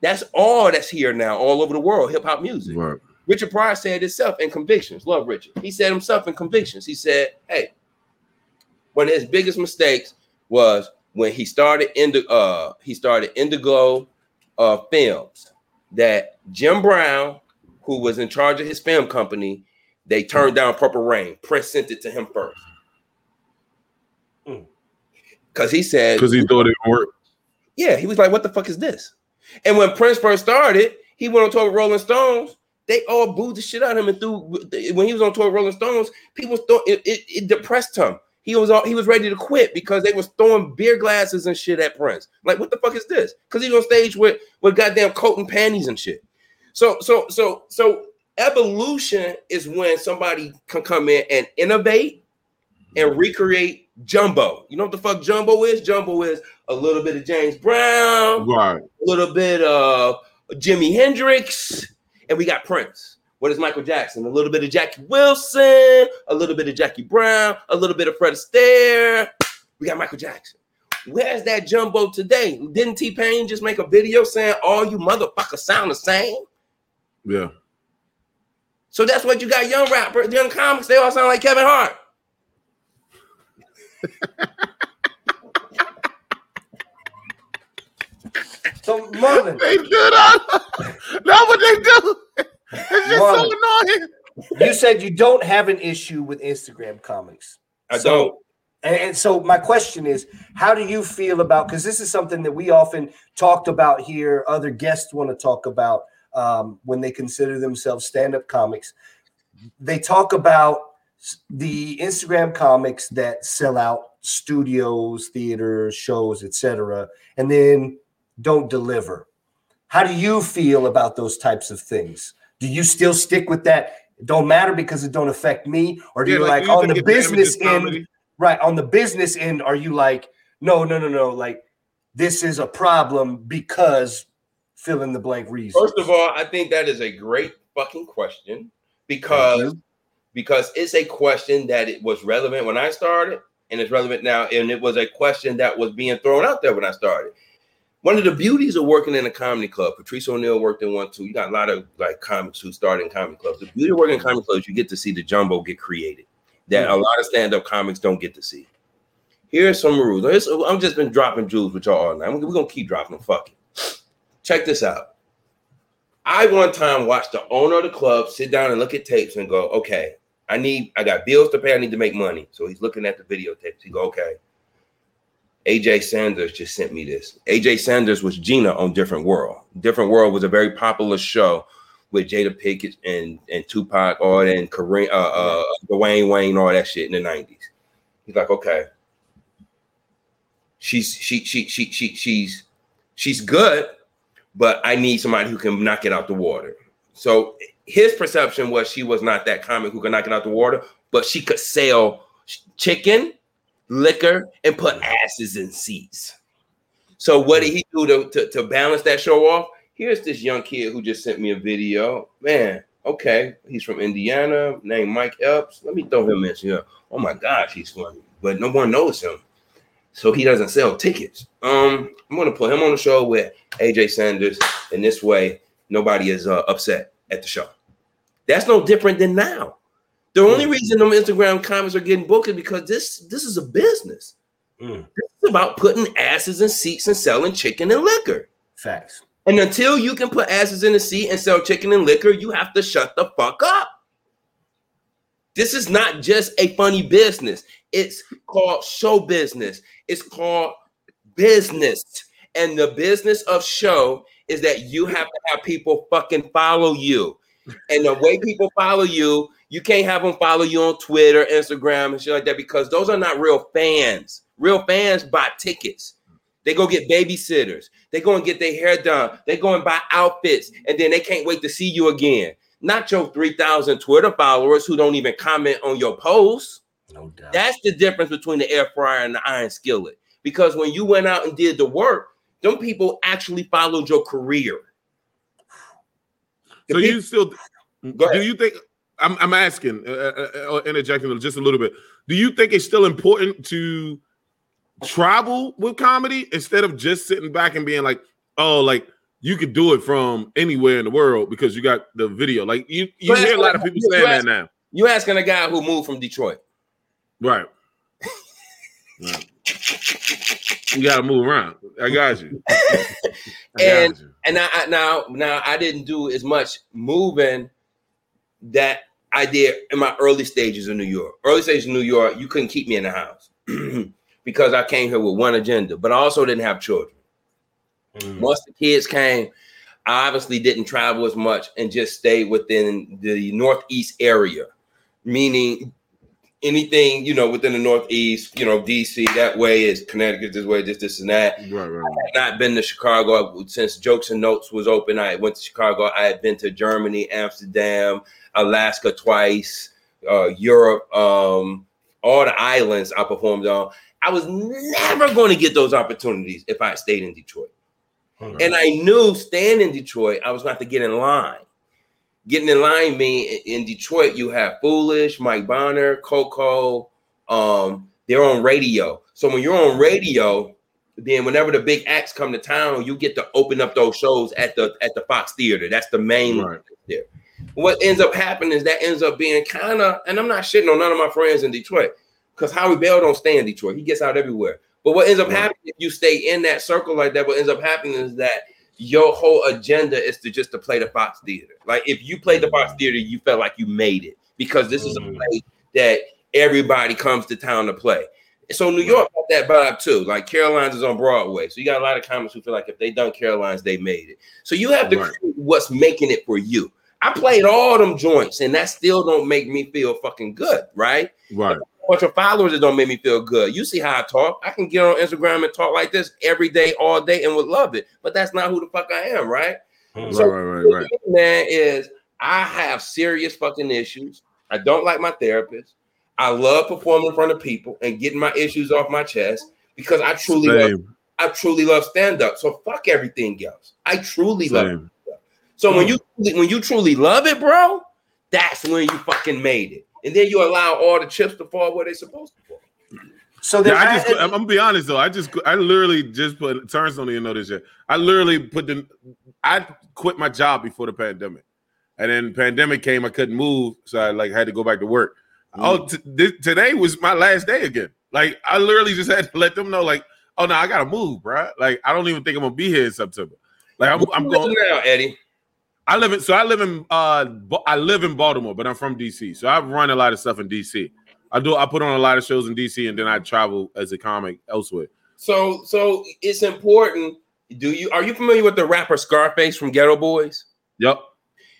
That's all that's here now, all over the world, hip hop music. Right. Richard Pryor said himself in Convictions. Love Richard. He said himself in Convictions. He said, "Hey, one of his biggest mistakes was when he started Indi- uh he started Indigo uh Films. That Jim Brown, who was in charge of his film company, they turned down Purple Rain. Prince sent it to him first. Because he said Because he thought it would work. yeah, he was like, "What the fuck is this?" And when Prince first started, he went on tour with Rolling Stones. They all booed the shit out of him and threw. When he was on tour with Rolling Stones, people thought it, it, it depressed him. He was all, he was ready to quit because they was throwing beer glasses and shit at Prince. Like, what the fuck is this? Because he's on stage with with goddamn coat and panties and shit. So so so so evolution is when somebody can come in and innovate and recreate jumbo. You know what the fuck jumbo is? Jumbo is a little bit of James Brown, Right. a little bit of Jimi Hendrix, and we got Prince. What is Michael Jackson? A little bit of Jackie Wilson, a little bit of Jackie Brown, a little bit of Fred Astaire. We got Michael Jackson. Where's that jumbo today? Didn't T Pain just make a video saying all you motherfuckers sound the same? Yeah. So that's what you got young rappers, young comics, they all sound like Kevin Hart. So Marlon, They do that. That's what they do. It's just Marlon. so annoying. you said you don't have an issue with Instagram comics. I So- don't. And, and so my question is, how do you feel about? Because this is something that we often talked about here. Other guests want to talk about um, when they consider themselves stand-up comics. They talk about the Instagram comics that sell out studios, theaters, shows, etc., and then don't deliver. How do you feel about those types of things? Do you still stick with that? It don't matter because it don't affect me, or do Yeah, you like, like, on the business end? comedy? right on the business end are you like no no no no like this is a problem because fill in the blank reason First of all, I think that is a great fucking question because because it's a question that it was relevant when I started and it's relevant now, and it was a question that was being thrown out there when I started. One of the beauties of working in a comedy club, Patrice O'Neal worked in one too. You got a lot of like comics who start in comedy clubs. The beauty of working in comedy clubs, you get to see the jumbo get created that a lot of stand-up comics don't get to see. Here's some rules. Here's- I'm just been dropping jewels with y'all all night. We're gonna keep dropping them. Fuck it. Check this out. I one time watched the owner of the club sit down and look at tapes and go, okay, I need, I got bills to pay, I need to make money. So he's looking at the videotapes. He go, okay. Ajai Sanders just sent me this. Ajai Sanders was Gina on Different World. Different World was a very popular show with Jada Pinkett and, and Tupac, all that, and Kareem, uh, uh, Dwayne Wayne, all that shit in the 90s. He's like, okay. She's she she she she she's she's good, but I need somebody who can knock it out the water. So his perception was she was not that comic who could knock it out the water, but she could sell chicken, liquor, and put asses in seats. So what did he do to, to, to balance that show off? Here's this young kid who just sent me a video. Man, okay, he's from Indiana, named Mike Epps. Let me throw him in here. Oh my gosh, he's funny, but no one knows him, so he doesn't sell tickets. Um, I'm gonna put him on the show with Ajai Sanders, and this way nobody is uh, upset at the show. That's no different than now. The only reason them Instagram comments are getting booked is because this this is a business. Mm. This is about putting asses in seats and selling chicken and liquor. facts And until you can put asses in a seat and sell chicken and liquor, you have to shut the fuck up. This is not just a funny business. It's called show business. It's called business. And the business of show is that you have to have people fucking follow you. And the way people follow you, you can't have them follow you on Twitter, Instagram, and shit like that because those are not real fans. Real fans buy tickets. They go get babysitters. They go and get their hair done. They go and buy outfits, and then they can't wait to see you again. Not your 3,000 Twitter followers who don't even comment on your posts. No doubt. That's the difference between the air fryer and the iron skillet. Because when you went out and did the work, them people actually followed your career. The So peop- you still do you think? I'm, I'm asking, uh, uh, uh, interjecting just a little bit. Do you think it's still important to travel with comedy instead of just sitting back and being like, oh, like you could do it from anywhere in the world because you got the video? Like you, you But hear a lot of people saying that now, you asking a guy who moved from Detroit. right? Right. You gotta move around. I got you. I And- got you. and I, I now now I didn't do as much moving that I did in my early stages in New York. Early stages in New York, you couldn't keep me in the house because I came here with one agenda, but I also didn't have children. Mm. Once the kids came, I obviously didn't travel as much and just stayed within the Northeast area, meaning anything you know within the Northeast, you know, DC. That way is Connecticut. This way, this, this, and that. Right, right. not been to Chicago since Jokes and Notes was open. I went to Chicago. I had been to Germany, Amsterdam, Alaska twice, uh, Europe, um, all the islands I performed on. I was never going to get those opportunities if I stayed in Detroit. Mhm. And I knew staying in Detroit, I was going to to get in line. Getting in line mean in Detroit, you have Foolish, Mike Bonner, Coco. Um, they're on radio. So when you're on radio, then whenever the big acts come to town, you get to open up those shows at the at the Fox Theater. That's the main Right. there. What ends up happening is that ends up being kind of, and I'm not shitting on none of my friends in Detroit, because Howie Bell don't stay in Detroit. He gets out everywhere. But what ends up Right. happening if you stay in that circle like that, what ends up happening is that your whole agenda is to just to play the Fox Theater. Like if you played the Fox Theater, you felt like you made it because this is a Mhm. place that everybody comes to town to play. So New York got that vibe too. Like Caroline's is on Broadway, so you got a lot of comics who feel like if they done Caroline's, they made it. So you have to Right. create what's making it for you. I played all them joints, and that still don't make me feel fucking good, right? Right. Bunch of followers that don't make me feel good. You see how I talk. I can get on Instagram and talk like this every day, all day, and would love it. But that's not who the fuck I am, right? Mhm. So- right, right, right, right. Man, is I have serious fucking issues. I don't like my therapist. I love performing in front of people and getting my issues off my chest because I truly love, I truly love stand up. So fuck everything else. I truly love it. same. So when you when you truly love it, bro, that's when you fucking made it. And then you allow all the chips to fall where they're supposed to fall. So there, Yeah, I just, I'm, I'm gonna be honest though. I just, I literally just put. Terrence don't even know this yet. I literally put the. I quit my job before the pandemic, and then pandemic came. I couldn't move, so I like had to go back to work. Mm. Oh, t- this, today was my last day again. Like I literally just had to let them know, like, oh no, I gotta move, bro. Like I don't even think I'm gonna be here in September. Like I'm, I'm going. live now, Eddie. I live in so I live in uh I live in Baltimore, but I'm from DC. So I run a lot of stuff in DC. I do I put on a lot of shows in DC and then I travel as a comic elsewhere. So so it's important. Do you are you familiar with the rapper Scarface from Geto Boys? Yep.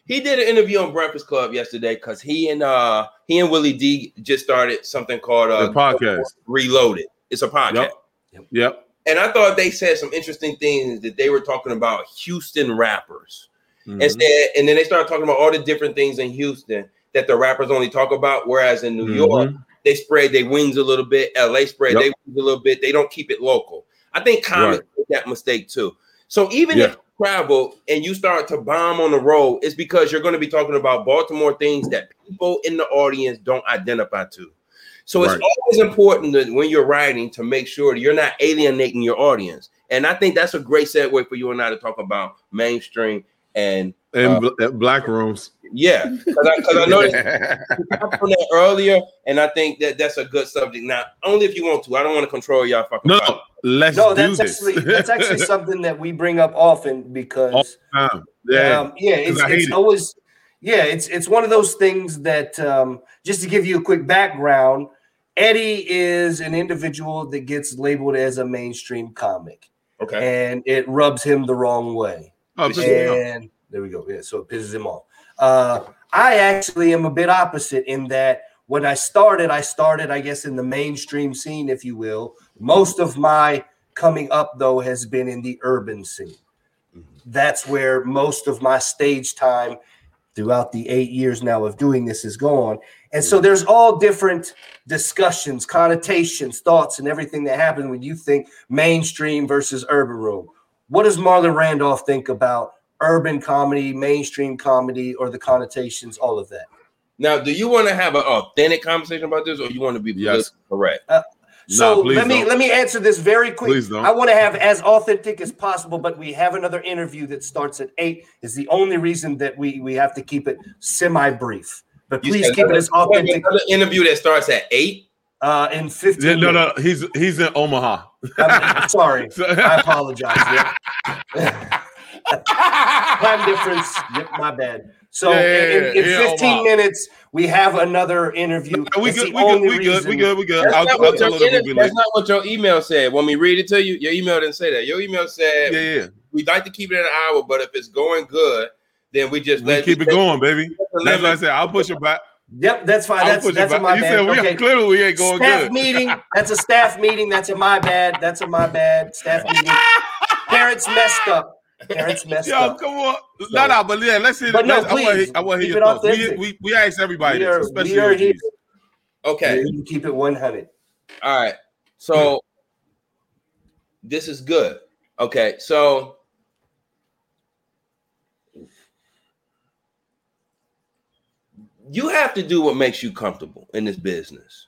He did an interview on Breakfast Club yesterday because he and uh he and Willie D just started something called uh The podcast. Reloaded. It's a podcast. Yep. Yep. And I thought they said some interesting things that they were talking about Houston rappers. Mhm. And said, and then they started talking about all the different things in Houston that the rappers only talk about, whereas in New York, Mhm. they spread their wings a little bit. LA spread Yep. their wings a little bit. They don't keep it local. I think comics make that mistake too. So even Yeah. if you travel and you start to bomb on the road, it's because you're going to be talking about Baltimore things that people in the audience don't identify to. So it's always important that when you're writing to make sure that you're not alienating your audience. And I think that's a great segue for you and I to talk about mainstream and And Uh, bl- black rooms. yeah, because I, 'cause I know that touched on that earlier, and I think that that's a good subject. Now, only if you want to. I don't want to control y'all fucking. no, podcast. let's no, do that's this. actually that's actually something that we bring up often because Um, yeah. um, yeah, it's, 'cause I hate it's it. always yeah, it's it's one of those things that um, just to give you a quick background, Eddie is an individual that gets labeled as a mainstream comic, Okay. and it rubs him the wrong way. Oh, just, you know. and there we go. Yeah, so it pisses him off. Uh, I actually am a bit opposite in that when I started, I started, I guess, in the mainstream scene, if you will. Most of my coming up though has been in the urban scene. That's where most of my stage time throughout the eight years now of doing this is gone. And so there's all different discussions, connotations, thoughts, and everything that happens when you think mainstream versus urban room. What does Marlon Randolph think about urban comedy, mainstream comedy, or the connotations, all of that? Now, do you want to have an authentic conversation about this, or you want to be Yes. politically correct? Uh, so Nah, let me don't. let me answer this very quick. Please don't. I want to have as authentic as possible, but we have another interview that starts at eight. Is the only reason that we we have to keep it semi brief. But please said keep it as authentic. Another interview that starts at eight. Uh, in Yeah, fifteen. no, no, he's he's in Omaha. I'm sorry, I apologize. Time difference. Yep, my bad. So Yeah, yeah, in, in, in yeah, yeah, 15 Omaha. minutes, we have another interview. we It's good, we good, we good, we good, we good. That's, I'll, not, I'll what tell your, her to email- that's not what your email said. When we read it to you, your email didn't say that. Your email said Yeah, yeah. we'd like to keep it an hour, but if it's going good, then we just We let keep it going, baby. That's what I said. I'll push it back. Yep, that's fine. That's that's a my You bad. said we okay. clearly we ain't going to staff good. meeting. That's a staff meeting. That's a my bad. That's a my bad. Staff meeting. Parents messed up. Parents messed Yo, up. Yo, come on. No, no, but yeah, let's hear. But no, let's- I want to please, hear, I want to hear it your thoughts. We, we, we asked everybody We this, especially we are here. Okay. You keep it 100. All right. So hmm. this is good. Okay. So you have to do what makes you comfortable in this business.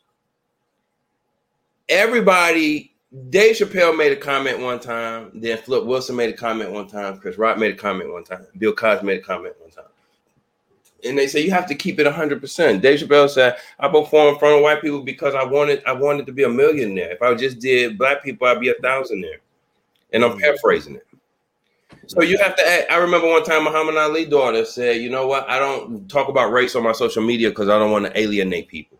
Everybody, Dave Chappelle made a comment one time, then Flip Wilson made a comment one time, Chris Rock made a comment one time, Bill Cosby made a comment one time. And they say you have to keep it 100%. Dave Chappelle said, I perform in front of white people because I wanted I wanted to be a millionaire. If I just did black people, I'd be a thousandaire. And I'm mm-hmm. paraphrasing it. So you have to act. I remember one time Muhammad Ali daughter said, you know what? I don't talk about race on my social media because I don't want to alienate people.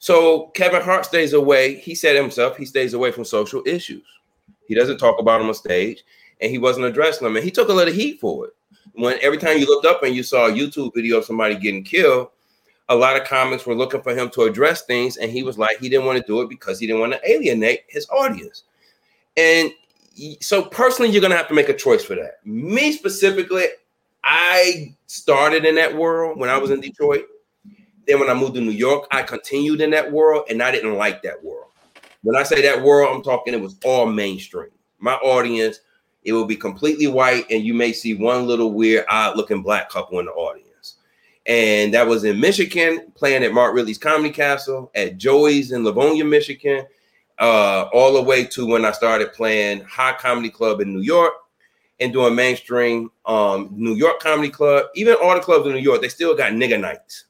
So Kevin Hart stays away. He said himself, he stays away from social issues. He doesn't talk about them on stage, and he wasn't addressing them. And he took a lot of heat for it. When every time you looked up and you saw a YouTube video of somebody getting killed, a lot of comics were looking for him to address things, and he was like, he didn't want to do it because he didn't want to alienate his audience. And so, personally, you're gonna have to make a choice for that. Me specifically, I started in that world when I was in Detroit. Then, when I moved to New York, I continued in that world, and I didn't like that world. When I say that world, I'm talking it was all mainstream. My audience, it will be completely white, and you may see one little weird, odd-looking black couple in the audience. And that was in Michigan, playing at Mark Ridley's Comedy Castle, at Joey's in Livonia, Michigan, uh, all the way to when I started playing High Comedy Club in New York and doing mainstream um, New York Comedy Club. Even all the clubs in New York, they still got nigga nights.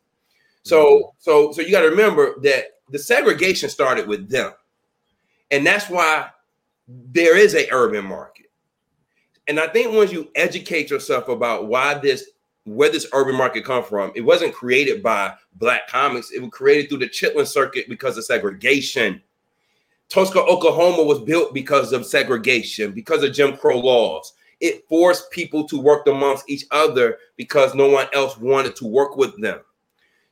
So, so, so you got to remember that the segregation started with them, and that's why there is a urban market. And I think once you educate yourself about why this, where this urban market come from, it wasn't created by black comics. It was created through the Chitlin circuit because of segregation. Tulsa, Oklahoma was built because of segregation, because of Jim Crow laws. It forced people to work amongst each other because no one else wanted to work with them.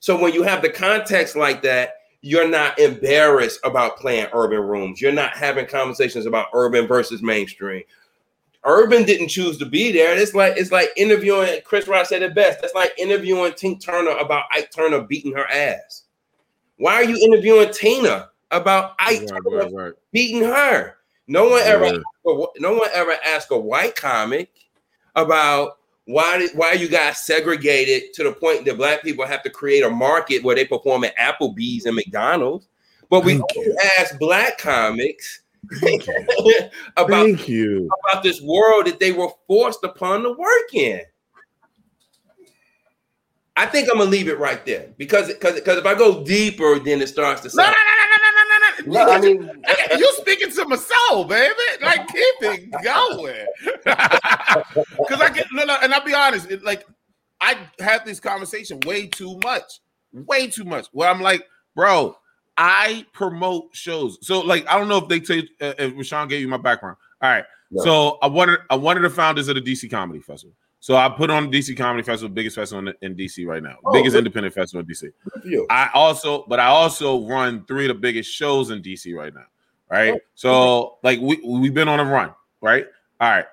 So when you have the context like that, you're not embarrassed about playing urban rooms. You're not having conversations about urban versus mainstream. Urban didn't choose to be there. It's like it's like interviewing Chris Rock said it best. That's like interviewing Tina Turner about Ike Turner beating her ass. Why are you interviewing Tina about Ike Right, right, right. beating her? No one ever, Yeah. no one ever asked a white comic about why did why you guys segregated to the point that black people have to create a market where they perform at Applebee's and McDonald's. But we Thank ask black comics Thank about Thank you. about this world that they were forced upon to work in. I think I'm gonna leave it right there because because because if I go deeper, then it starts to No, no, sound. no, no, no, no, no, No, no. I mean, you speaking to my soul, baby. Like keep it going. Because I get no, no, and I'll be honest. It, like I have this conversation way too much, way too much. Where I'm like, bro, I promote shows. So like, I don't know if they tell you, uh, if Rashawn gave you my background. All right. No. So I wanted I'm one of the founders of the DC Comedy Festival. So I put on the DC Comedy Festival, biggest festival in, in DC right now, Oh, biggest good. independent festival in DC. Good for you. I also, but I also run three of the biggest shows in DC right now. right? So like we we've been on a run, right? All right.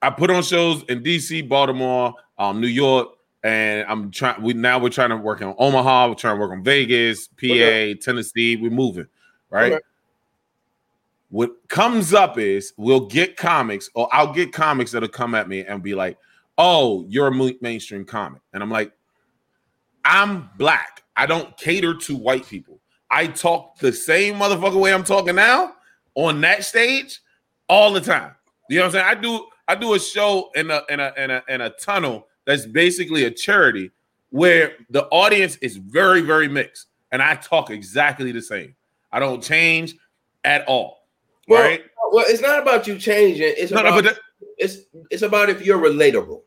I put on shows in DC, Baltimore, um, New York, and I'm trying. We now we're trying to work on Omaha. We're trying to work on Vegas, PA, Okay. Tennessee. We're moving, right? Okay. What comes up is we'll get comics, or I'll get comics that'll come at me and be like, "Oh, you're a ma- mainstream comic," and I'm like, "I'm black. I don't cater to white people. I talk the same motherfucking way I'm talking now on that stage all the time. You know what I'm saying? I do I do a show in a in a in a in a tunnel that's basically a charity where the audience is very very mixed and I talk exactly the same. I don't change at all. Well, right? well, it's not about you changing. It's No, about no, but that, it's it's about if you're relatable.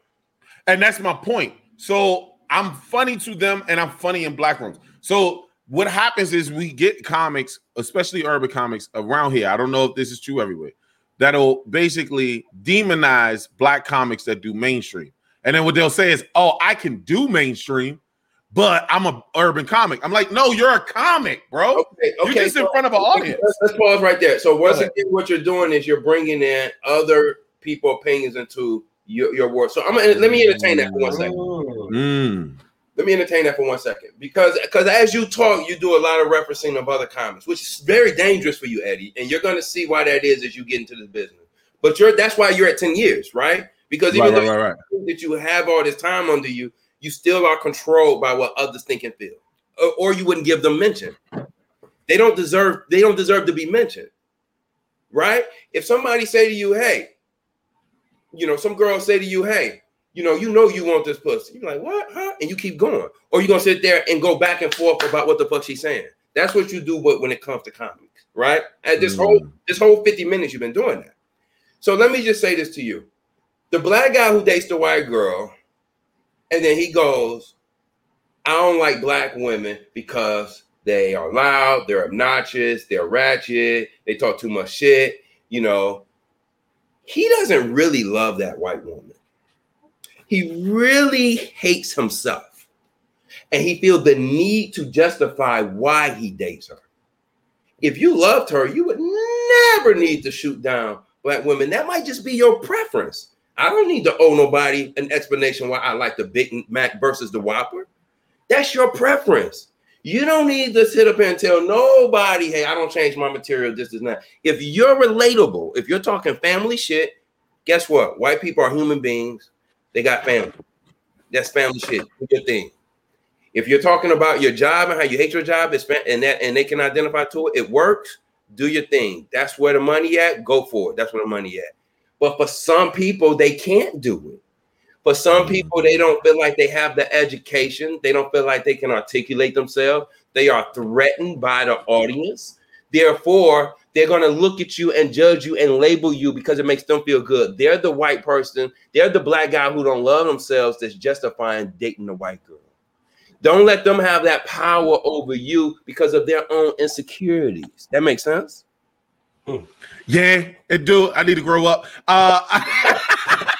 And that's my point. So I'm funny to them, and I'm funny in black rooms. So what happens is we get comics, especially urban comics, around here. I don't know if this is true everywhere. That'll basically demonize black comics that do mainstream, and then what they'll say is, "Oh, I can do mainstream, but I'm a urban comic." I'm like, "No, you're a comic, bro. Okay, you're okay. just in front of an audience." Let's, let's pause right there. So once again, what you're doing is you're bringing in other people opinions into your, your work. So I'm gonna let me entertain that for one second. Mm. Let me entertain that for one second because because as you talk, you do a lot of referencing of other comics, which is very dangerous for you, Eddie. And you're going to see why that is as you get into the business. But you're that's why you're at ten years, right? Because even Right, though right, right, right. you that you have all this time under you, you still are controlled by what others think and feel, or, or you wouldn't give them mention. They don't deserve. They don't deserve to be mentioned, right? If somebody say to you, "Hey," you know, some girls say to you, "Hey," you know, you know you want this pussy. You're like, "What?" Huh? And you keep going, or you're gonna sit there and go back and forth about what the fuck she's saying. That's what you do when when it comes to comics, right? At this whole Mm. this whole 50 minutes, you've been doing that. So let me just say this to you: the black guy who dates the white girl, and then he goes, "I don't like black women because they are loud, they're obnoxious, they're ratchet, they talk too much shit." You know, he doesn't really love that white woman. He really hates himself, and he feels the need to justify why he dates her. If you loved her, you would never need to shoot down black women. That might just be your preference. I don't need to owe nobody an explanation why I like the Big Mac versus the Whopper. That's your preference. You don't need to sit up and tell nobody, hey, I don't change my material. This is not. If you're relatable, if you're talking family shit, guess what? White people are human beings. They got family. That's family shit. Do your thing. If you're talking about your job and how you hate your job, it's and that and they can identify to it, it works. Do your thing. That's where the money at. Go for it. That's where the money at. But for some people, they can't do it. For some people, they don't feel like they have the education. They don't feel like they can articulate themselves. They are threatened by the audience. Therefore, they're going to look at you and judge you and label you because it makes them feel good. They're the white person. They're the black guy who don't love themselves that's justifying dating the white girl. Don't let them have that power over you because of their own insecurities. That makes sense? Yeah, it do. I need to grow up. Uh,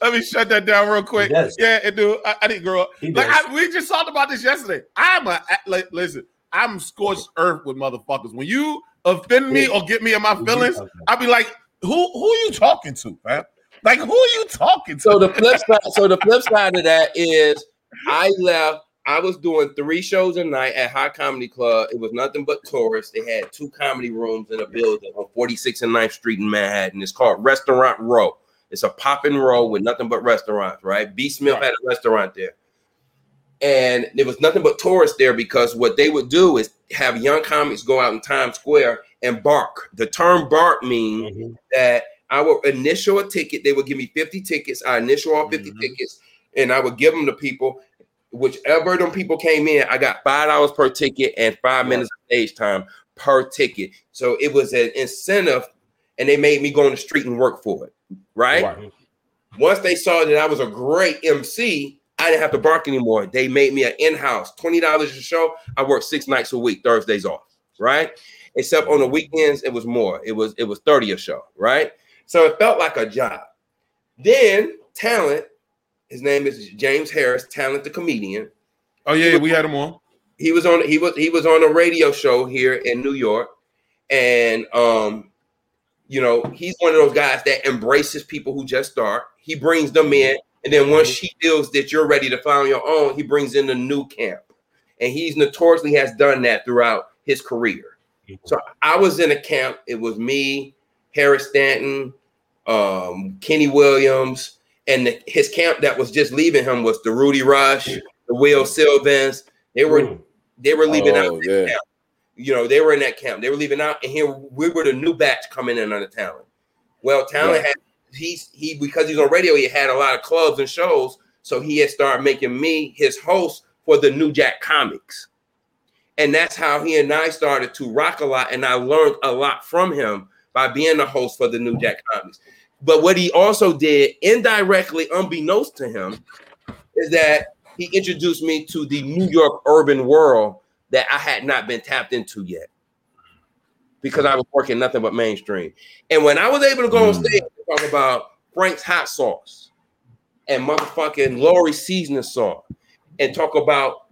let me shut that down real quick. He. Yeah, it do. I, I need to grow up. Like. I, we just talked about this yesterday. I'm a like, listen. I'm scorched earth with motherfuckers. When you offend me or get me in my feelings, I'll be like, "Who who you talking to, man? Like who are you talking to?" So the flip side, so the flip side of that is I left. I was doing three shows a night at High Comedy Club. It was nothing but tourists. They had two comedy rooms in a building on 46th and 9th Street in Manhattan. It's called Restaurant Row. It's a popping row with nothing but restaurants, right? B. Smith had a restaurant there. And there was nothing but tourists there because what they would do is have young comics go out in Times Square and bark. The term bark means Mhm. that I would initial a ticket. They would give me 50 tickets. I initial all 50 Mhm. tickets and I would give them to people. Whichever them people came in, I got five dollars per ticket and five minutes of stage time per ticket. So it was an incentive, and they made me go on the street and work for it. Right? Right. Once they saw that I was a great MC, I didn't have to bark anymore. They made me an in-house, $20 a show. I worked six nights a week, Thursdays off, right? Except on the weekends, it was more. It was it was 30 a show, right? So it felt like a job. Then talent, his name is James Harris, talent the comedian. oh yeah, we had him on. he was on he was he was on a radio show here in New York, and um, you know, he's one of those guys that embraces people who just start. He brings them in, and then once he feels that you're ready to find your own, he brings in the new camp, and he's notoriously has done that throughout his career. So I was in a camp. It was me, Harris Stanton, um, Kenny Williams, and the, his camp that was just leaving him was the Rudy Rush, the Will Sylvince. They were they were leaving Oh, out. yeah. camp. You know, they were in that camp. They were leaving out, and here we were the new batch coming in on the talent. Well, talent had he's he because he's on radio. He had a lot of clubs and shows, so he had started making me his host for the New Jack Comics, and that's how he and I started to rock a lot. And I learned a lot from him by being the host for the New Jack Comics. But what he also did, indirectly, unbeknownst to him, is that he introduced me to the New York urban world that I had not been tapped into yet because I was working nothing but mainstream. And when I was able to go on Mm. stage and talk about Frank's hot sauce and motherfucking Lori seasoning sauce and talk about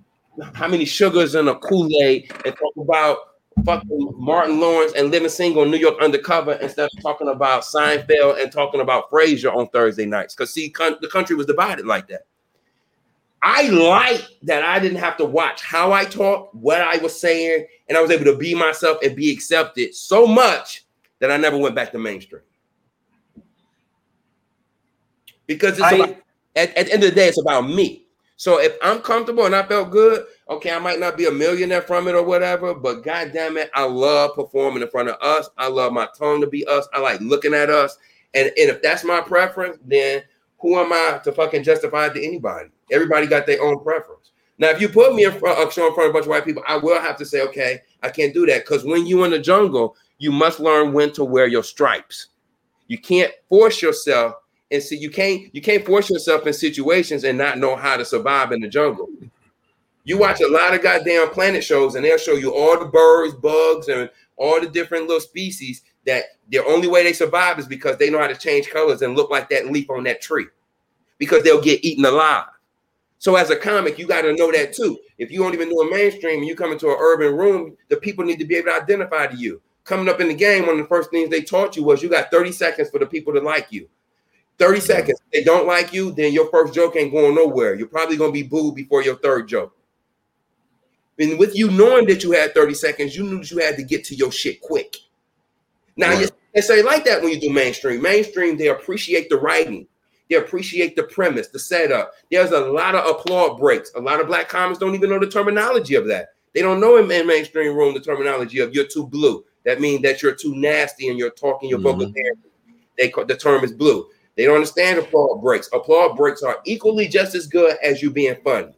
how many sugars in a Kool-Aid and talk about fucking Martin Lawrence and Living Single in New York Undercover instead of talking about Seinfeld and talking about Frasier on Thursday nights. Because see, con- the country was divided like that. I like that I didn't have to watch how I talked, what I was saying, and I was able to be myself and be accepted so much that I never went back to mainstream. Because it's I- about, at, at the end of the day, it's about me. So if I'm comfortable and I felt good, okay, I might not be a millionaire from it or whatever, but god damn it, I love performing in front of us. I love my tongue to be us. I like looking at us. And, and if that's my preference, then who am I to fucking justify it to anybody? Everybody got their own preference. Now, if you put me in front, uh, show in front of a bunch of white people, I will have to say, okay, I can't do that because when you in the jungle, you must learn when to wear your stripes. You can't force yourself and see you can't you can't force yourself in situations and not know how to survive in the jungle. You watch a lot of goddamn planet shows and they'll show you all the birds, bugs, and all the different little species that the only way they survive is because they know how to change colors and look like that leaf on that tree because they'll get eaten alive. So as a comic, you got to know that too. If you don't even know a mainstream and you come into an urban room, the people need to be able to identify to you. Coming up in the game, one of the first things they taught you was you got 30 seconds for the people to like you. 30 seconds. If they don't like you, then your first joke ain't going nowhere. You're probably gonna be booed before your third joke. And with you knowing that you had 30 seconds, you knew that you had to get to your shit quick. Now Right. you they say like that when you do mainstream. Mainstream, they appreciate the writing, they appreciate the premise, the setup. There's a lot of applaud breaks. A lot of black comics don't even know the terminology of that. They don't know in in mainstream room the terminology of you're too blue. That means that you're too nasty and you're talking your vocal therapy. They ca- the term is blue. They don't understand applaud breaks. Applaud breaks are equally just as good as you being funny.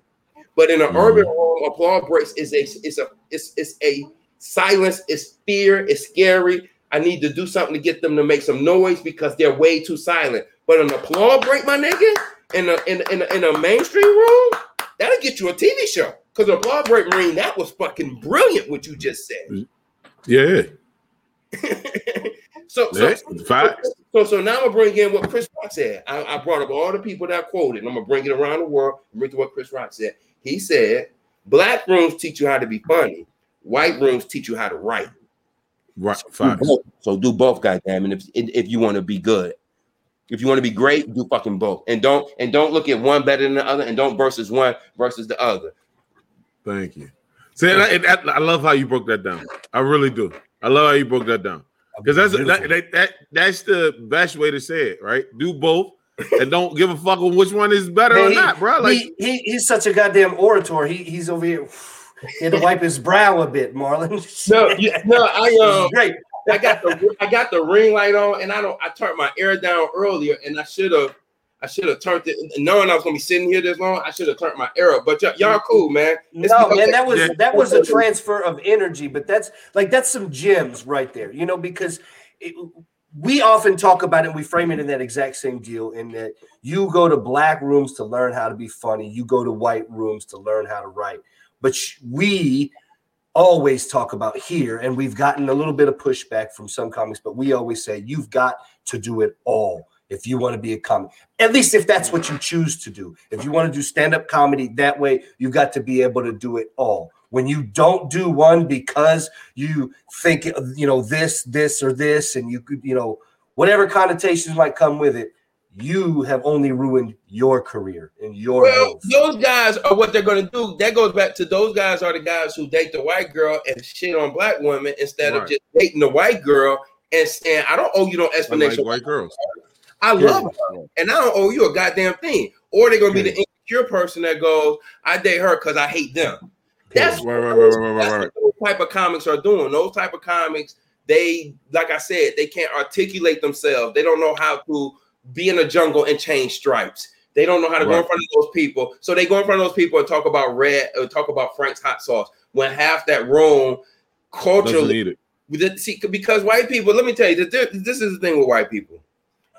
But in an Mhm. urban room, applaud breaks is a it's a it's, it's a silence, it's fear, it's scary. I need to do something to get them to make some noise because they're way too silent. But an applaud break, my nigga, in a in, a- in, a, in a mainstream room, that'll get you a TV show. Because applaud break, Marine, that was fucking brilliant what you just said. Yeah, so, so, yeah, facts. so, so now I'm gonna bring in what Chris Rock said. I, I brought up all the people that I quoted. And I'm gonna bring it around the world. and Bring to what Chris Rock said. He said, "Black rooms teach you how to be funny. White rooms teach you how to write. Right, Do facts. both. So do both, goddamn. And if if you want to be good, if you want to be great, do fucking both. And don't and don't look at one better than the other. And don't versus one versus the other. Thank you. See, and I, and I- I love how you broke that down. I really do. I love how you broke that down because that's that, that, that that's the best way to say it, right? Do both and don't give a fuck on which one is better Man, or he- not, bro. Like, he, he he's such a goddamn orator. He he's over here. He had to wipe his brow a bit, Marlon. No, you, no, I um, great. I got the I got the ring light on, and I don't. I turned my air down earlier, and I should have. I should have turned it. Knowing I was gonna be sitting here this long, I should have turned my air up. But y- y'all cool, man. It's No, man, that was that was a transfer of energy, but that's like that's some gems right there, you know, because it, we often talk about it and we frame it in that exact same deal in that you go to black rooms to learn how to be funny, you go to white rooms to learn how to write. But we always talk about here, and we've gotten a little bit of pushback from some comics, but we always say you've got to do it all if you want to be a comic. At least if that's what you choose to do. If you want to do stand-up comedy that way, you've got to be able to do it all. when you don't do one because you think you know this, this, or this, and you could, you know, whatever connotations might come with it, you have only ruined your career and your Well, health. those guys are what they're going to do. That goes back to those guys are the guys who date the white girl and shit on black women instead of just dating the white girl and saying, I don't owe you no I like explanation. white girls. I love her and I don't owe you a goddamn thing. Or they're going to be the insecure person that goes, I date her because I hate them. That's Right, right, right, right, right, That's right, right. what those type of comics are doing. Those type of comics, they like I said, they can't articulate themselves. They don't know how to be in a jungle and change stripes. They don't know how to go in front of those people. So they go in front of those people and talk about red or talk about Frank's hot sauce when half that room culturally see, because white people, let me tell you, this is the thing with white people.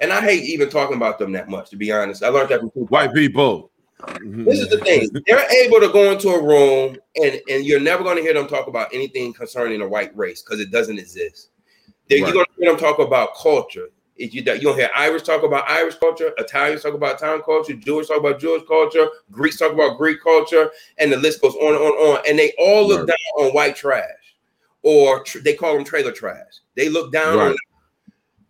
And I hate even talking about them that much, to be honest. I learned that from Tupac. White people. Mm-hmm. This is the thing. They're able to go into a room and, and you're never going to hear them talk about anything concerning a white race because it doesn't exist. Then Right. You're going to hear them talk about culture. If you, you don't hear Irish talk about Irish culture, Italians talk about Italian culture, Jewish talk about Jewish culture, Greeks talk about Greek culture, and the list goes on and on and on. And they all look Right. down on white trash, or tr- they call them trailer trash. They look down on Right.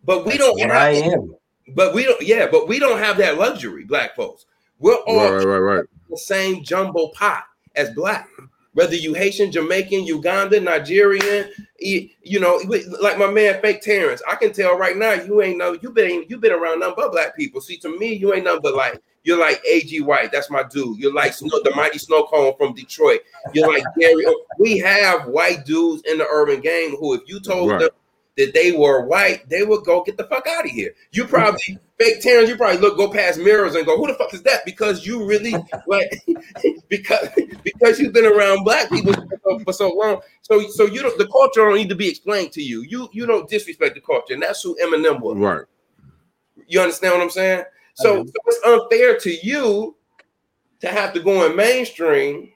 But we That's don't have I am. but we don't, yeah, but we don't have that luxury, black folks. We're all Right, right, right, right. the same jumbo pot as black. Whether you Haitian, Jamaican, Uganda, Nigerian, you, know, like my man Fake Terrence, I can tell right now you ain't know you been you been around nothing but black people. See, to me, you ain't nothing but like you're like AG White, that's my dude. You're like Snow, the mighty snow cone from Detroit. You're like Gary. We have white dudes in the urban game who, if you told Right. them that they were white, they would go get the fuck out of here. You probably fake Terrence, you probably look go past mirrors and go, who the fuck is that? Because you really like because because you've been around black people for so, long. So so you don't the culture don't need to be explained to you. You you don't disrespect the culture, and that's who Eminem was. Right. You understand what I'm saying? So, so it's unfair to you to have to go in mainstream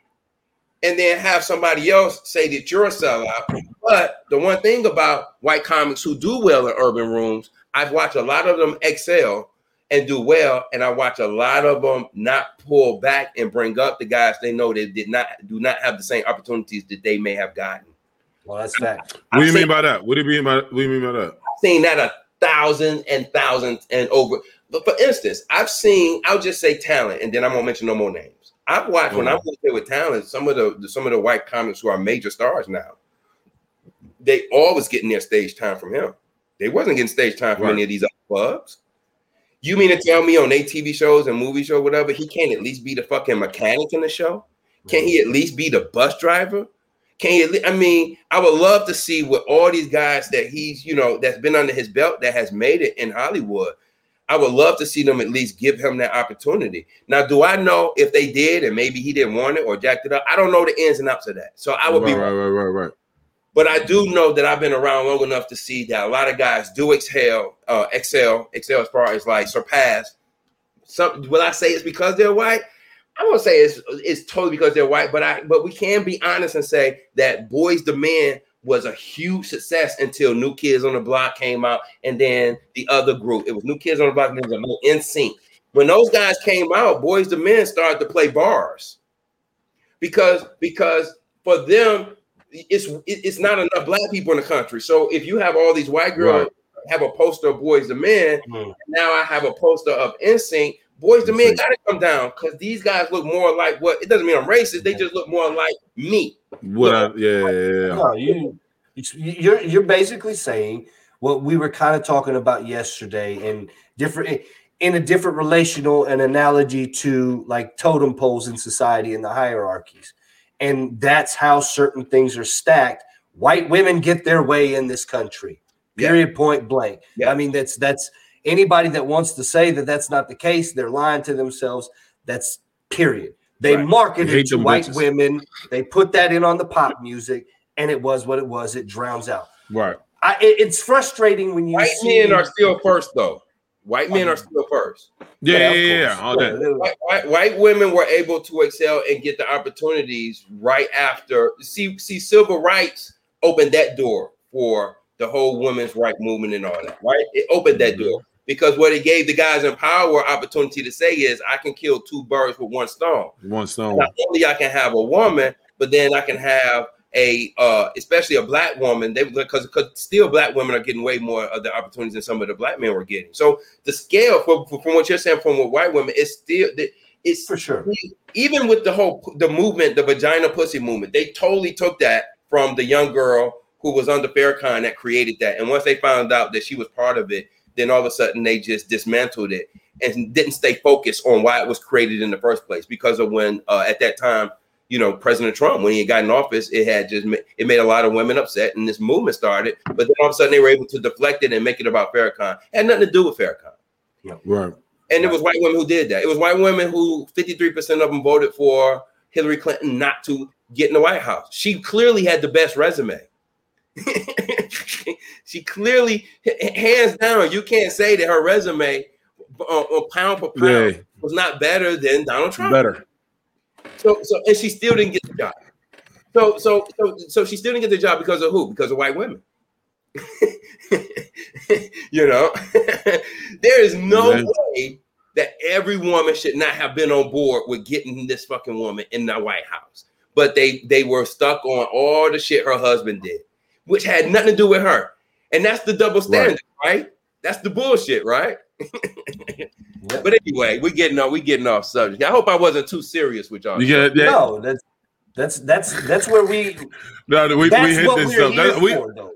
and then have somebody else say that you're a sellout. But the one thing about white comics who do well in urban rooms, I've watched a lot of them excel and do well, and I watch a lot of them not pull back and bring up the guys they know they did not do not have the same opportunities that they may have gotten. Well, that's that. What do you I've mean by that? What do you mean by what do you mean by that? seen that a thousand and thousands and over. But for instance, I've seen, I'll just say talent, and then I won't mention no more names. I've watched when mm. I'm there with talent, some of the some of the white comics who are major stars now, they always getting their stage time from him. They wasn't getting stage time from Right. any of these other clubs. You mean to tell me on their TV shows and movie show, whatever, he can't at least be the fucking mechanic in the show? Can he at least be the bus driver? Can he? At least, I mean, I would love to see what all these guys that he's, you know, that's been under his belt that has made it in Hollywood. I would love to see them at least give him that opportunity. Now, do I know if they did and maybe he didn't want it or jacked it up? I don't know the ins and outs of that. So I would right, be right, right, right, right. But I do know that I've been around long enough to see that a lot of guys do excel, uh, excel, excel as far as like surpass. Some will I say it's because they're white? I won't say it's it's totally because they're white, but I but we can be honest and say that Boyz II Men was a huge success until New Kids on the Block came out, and then the other group. It was New Kids on the Block, and there was NSYNC. When those guys came out, Boyz II Men started to play bars because because for them it's it's not enough black people in the country. So if you have all these white girls have a poster of Boyz II Men, Mhm. now I have a poster of NSYNC. Boyz II Men gotta come down because these guys look more like what it doesn't mean I'm racist, they just look more like me. What I, yeah, yeah, yeah, yeah. No, you you're you're basically saying what we were kind of talking about yesterday in different in a different relational and analogy to like totem poles in society and the hierarchies. And that's how certain things are stacked. White women get their way in this country. Yeah. Period point blank. Yeah. I mean that's that's anybody that wants to say that that's not the case, they're lying to themselves. That's period. They Right. marketed Hate to white bitches. women. They put that in on the pop music, and it was what it was. It drowns out. Right. I, it- it's frustrating when you White see men are still first though. White men are still first. Yeah, Yeah, yeah, yeah, yeah, course. all that. White, white, white women were able to excel and get the opportunities right after. See, see, civil rights opened that door for the whole women's right movement and all that. Right, it opened that mm-hmm. door because what it gave the guys in power opportunity to say is, I can kill two birds with one stone. One stone. Not only I can have a woman, but then I can have a uh, especially a black woman they because because still black women are getting way more of the opportunities than some of the black men were getting so the scale for, for- from what you're saying from what white women is still it's For sure. even with the whole the movement the vagina pussy movement they totally took that from the young girl who was under Farrakhan that created that and once they found out that she was part of it then all of a sudden they just dismantled it and didn't stay focused on why it was created in the first place because of when uh, at that time you know President Trump when he got in office it had just it made a lot of women upset and this movement started but then all of a sudden they were able to deflect it and make it about Farrakhan it had nothing to do with Farrakhan Right. and it was white women who did that it was white women who 53% of them voted for Hillary Clinton not to get in the White House she clearly had the best resume she clearly hands down you can't say that her resume uh, uh, pound for pound Yeah. was not better than Donald Trump Better. So, so, and she still didn't get the job. So, so, so, so she still didn't get the job because of who? Because of white women. you know, there is no way that every woman should not have been on board with getting this fucking woman in the White House. But they they were stuck on all the shit her husband did, which had nothing to do with her. And that's the double standard, right? That's the bullshit, right? Yep. But anyway, we're getting off We're getting off subject. I hope I wasn't too serious with y'all. You get yeah. No, that's that's that's that's where we No, we, we hit this stuff. That- we, for.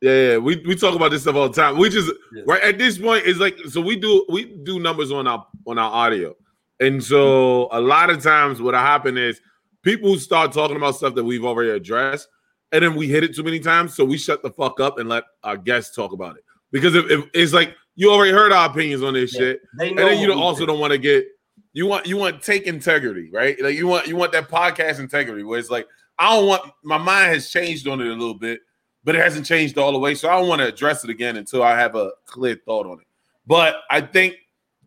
Yeah, yeah, we, we talk about this stuff all the time. We just Yeah. right at this point is like so we do we do numbers on our on our audio, and so a lot of times what happen is people start talking about stuff that we've already addressed, and then we hit it too many times, so we shut the fuck up and let our guests talk about it because if, if it's like you already heard our opinions on this Yeah. shit, and then you don't, also don't want to get you want you want take integrity, right? Like you want you want that podcast integrity where it's like I don't want my mind has changed on it a little bit, but it hasn't changed all the way. So I don't want to address it again until I have a clear thought on it. But I think,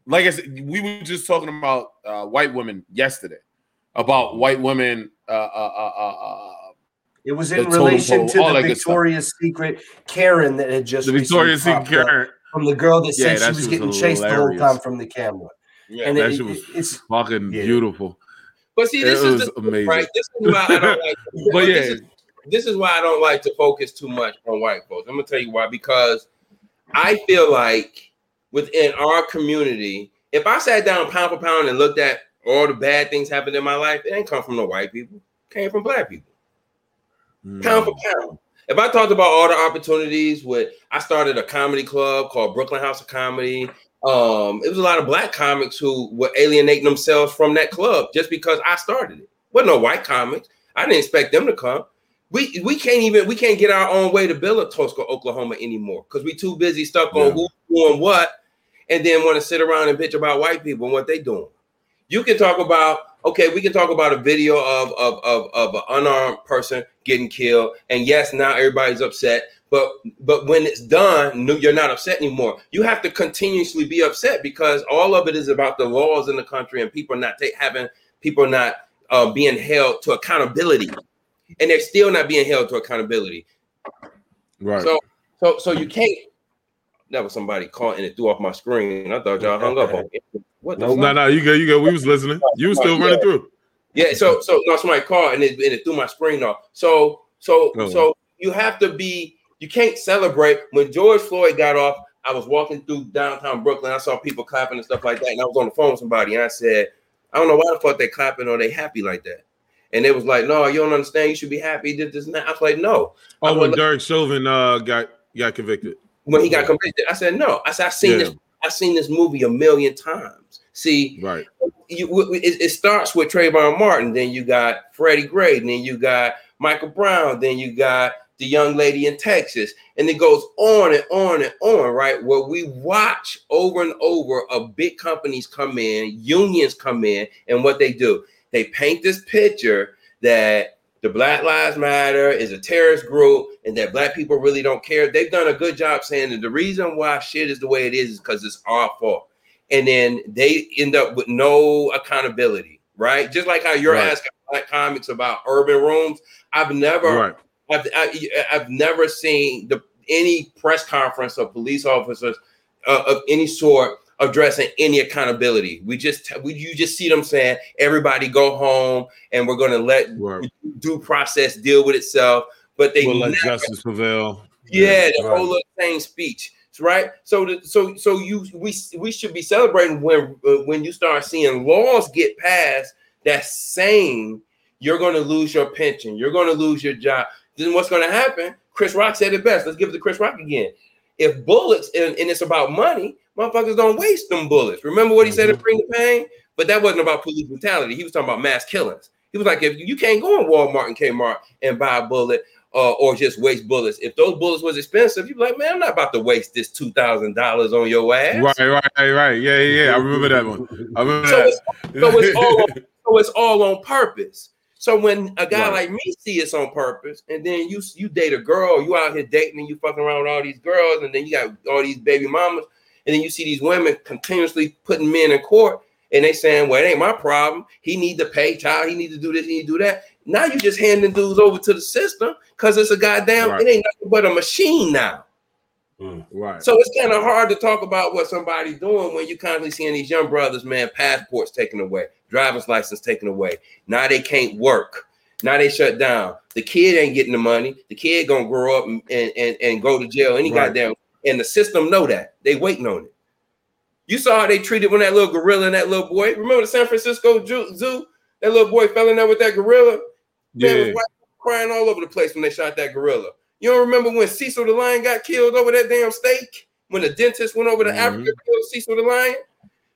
like I said, we were just talking about uh, white women yesterday, about white women. Uh, uh, uh, uh, uh, It was in relation pole, to the. Victoria's Secret Karen that had just the Victoria's Secret Karen. From the girl that Yeah, said that she was getting was chased the whole time from the camera. Yeah. and that it, shit was it- it's Fucking Yeah. beautiful. But see, It this is was the, amazing. right. This is why I don't like. But this is, this is why I don't like to focus too much on white folks. I'm gonna tell you why. Because I feel like within our community, if I sat down pound for pound and looked at all the bad things happened in my life, it ain't come from the white people. It came from black people. Pound for mm. pound. If I talked about all the opportunities with, I started a comedy club called Brooklyn House of Comedy. Um, it was a lot of black comics who were alienating themselves from that club just because I started it. Wasn't no white comics. I didn't expect them to come. We we can't even we can't get our own way to build a Tulsa, Oklahoma anymore because we too busy stuck on Yeah. who's doing what, and then want to sit around and bitch about white people and what they doing. You can talk about okay, we can talk about a video of of of, of an unarmed person getting killed, and yes, now everybody's upset. But but when it's done, you're not upset anymore. You have to continuously be upset because all of it is about the laws in the country and people not take, having people not uh, being held to accountability, and they're still not being held to accountability. Right. So so so you can't. That was somebody calling and it threw off my screen. I thought y'all hung up on me. What the No, fuck? no, no, you go, you go. We was listening. You was still running through. Yeah, so so no, somebody called and it, and it threw my screen off. So so Oh. so you have to be you can't celebrate when George Floyd got off. I was walking through downtown Brooklyn. I saw people clapping and stuff like that, and I was on the phone with somebody, and I said, I don't know why the fuck they clapping or they happy like that. And it was like, no, you don't understand. You should be happy. This, this, and that. I was like, no. Oh, when was- Derek Chauvin uh, got got convicted. When he got convicted, I said, no. I said, I've seen Yeah. this. I've seen this movie a million times. See, Right. you it, it starts with Trayvon Martin, then you got Freddie Gray, then you got Michael Brown, then you got the young lady in Texas, and it goes on and on and on, right? Where we watch over and over of big companies come in, unions come in, and what they do, they paint this picture that the Black Lives Matter is a terrorist group and that black people really don't care. They've done a good job saying that the reason why shit is the way it is is because it's our fault and then they end up with no accountability, right? Just like how you're Right. asking black comics about urban rooms. I've never, Right. I've, I, I've never seen the any press conference of police officers uh, of any sort addressing any accountability. We just we you just see them saying everybody go home and we're going to let Right. due process deal with itself. But they We'll let justice prevail. yeah, the Right. whole same speech, right? So, the, so, so you we we should be celebrating when uh, when you start seeing laws get passed that saying you're going to lose your pension, you're going to lose your job. Then what's going to happen? Chris Rock said it best. Let's give it to Chris Rock again. If bullets and, and it's about money, motherfuckers don't waste them bullets. Remember what he said in Bring the Pain? But that wasn't about police brutality. He was talking about mass killings. He was like, if you can't go in Walmart and Kmart and buy a bullet uh, or just waste bullets. If those bullets was expensive, you'd be like, man, I'm not about to waste this two thousand dollars on your ass. Right, right, right, right. Yeah, yeah, yeah. I remember that one. I remember So that. it's, so it's all so it's all on purpose. So when a guy Right. like me see it's on purpose, and then you you date a girl, you out here dating and you fucking around with all these girls, and then you got all these baby mamas, and then you see these women continuously putting men in court, and they saying, "Well, it ain't my problem. He need to pay child. He need to do this. He need to do that." Now you just handing dudes over to the system because it's a goddamn. Right. It ain't nothing but a machine now. Mm, right. So it's kind of hard to talk about what somebody's doing when you're constantly seeing these young brothers, man, passports taken away, driver's license taken away. Now they can't work. Now they shut down. The kid ain't getting the money. The kid gonna grow up and, and, and, go to jail any Right. goddamn. And the system know that. They waiting on it. You saw how they treated when that little gorilla and that little boy. Remember the San Francisco Zoo? That little boy fell in there with that gorilla. Man, yeah. was crying all over the place when they shot that gorilla. You don't remember when Cecil the lion got killed over that damn steak? When the dentist went over to Mhm. Africa to kill Cecil the lion?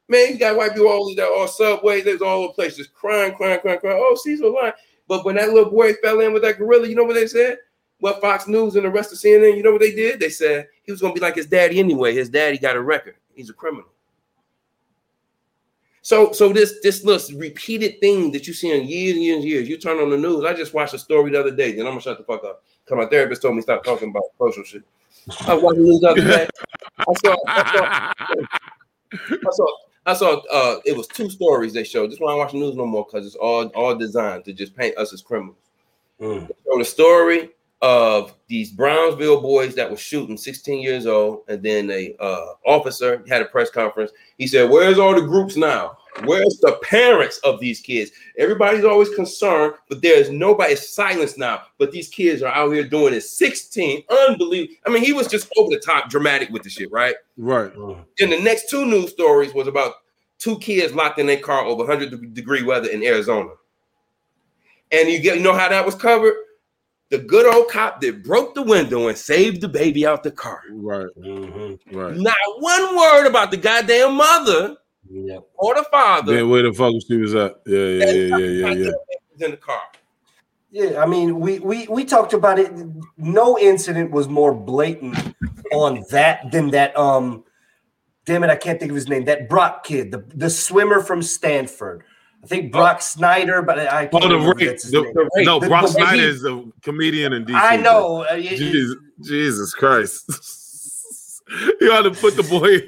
Man, you got white people all these all subways, they was all the place just crying, crying, crying, crying. Oh, the lion. But when that little boy fell in with that gorilla, you know what they said? Well, Fox News and the rest of CNN, you know what they did? They said he was gonna be like his daddy anyway. His daddy got a record. He's a criminal. So, so this this little repeated thing that you see in years and years and years. You turn on the news. I just watched a story the other day. Then I'm gonna shut the fuck up. Cause my therapist told me stop talking about social shit. I watching the news the other day. I saw, I saw, I saw, I saw. Uh, it was two stories they showed. Just why I watch the news no more because it's all all designed to just paint us as criminals. Mm. So the story of these Brownsville boys that were shooting, 16 years old, and then a uh, officer had a press conference. He said, "Where's all the groups now? Where's the parents of these kids? Everybody's always concerned, but there's nobody. Silence now. But these kids are out here doing it. 16, unbelievable. I mean, he was just over the top, dramatic with the shit, right? right. Then the next two news stories was about two kids locked in their car over 100 degree weather in Arizona. And you get you know how that was covered? The good old cop that broke the window and saved the baby out the car. Right. Mhm. Right. Not one word about the goddamn mother Yep. or the father. Then where the fuck was she was at? Yeah, yeah, yeah, yeah, yeah, yeah. was in the car. Yeah, I mean, we we we talked about it. No incident was more blatant on that than that. Um, damn it, I can't think of his name. That Brock kid, the the swimmer from Stanford. I think Brock Snyder, but I I can't Oh, the remember rape. that's his The- name. The rape. no, The- Brock the- Snyder he- is a comedian in DC. I know. uh, it- it- Jesus, Jesus Christ. you ought to put the boy.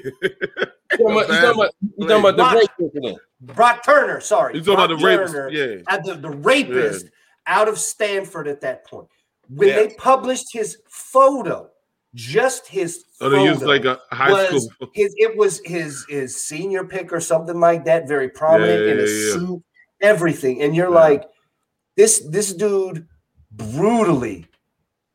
You talking about, you talking about, you talking about the Brock- rape incident. Brock Turner. Sorry, You talking about the rapist? Turner Yeah. Uh, the, the rapist out of Stanford at that point. When they published his photo, just his Oh, photo, they used like a high was school. his it was his his senior pick or something like that, very prominent Yeah, in a yeah, yeah. suit, everything. And you're Yeah. like, this this dude brutally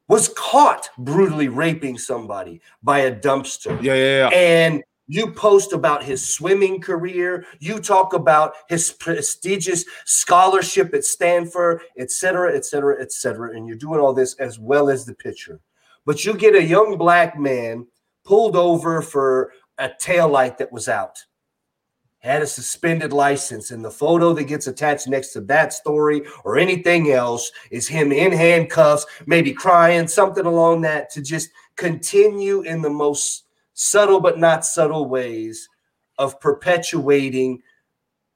was caught brutally raping somebody by a dumpster Yeah, yeah, yeah. and you post about his swimming career. You talk about his prestigious scholarship at stanford et cetera et cetera et cetera. And you're doing all this as well as the picture. But you get a young black man pulled over for a taillight that was out. Had a suspended license and the photo that gets attached next to that story or anything else is him in handcuffs maybe crying something along that to just continue in the most subtle but not subtle ways of perpetuating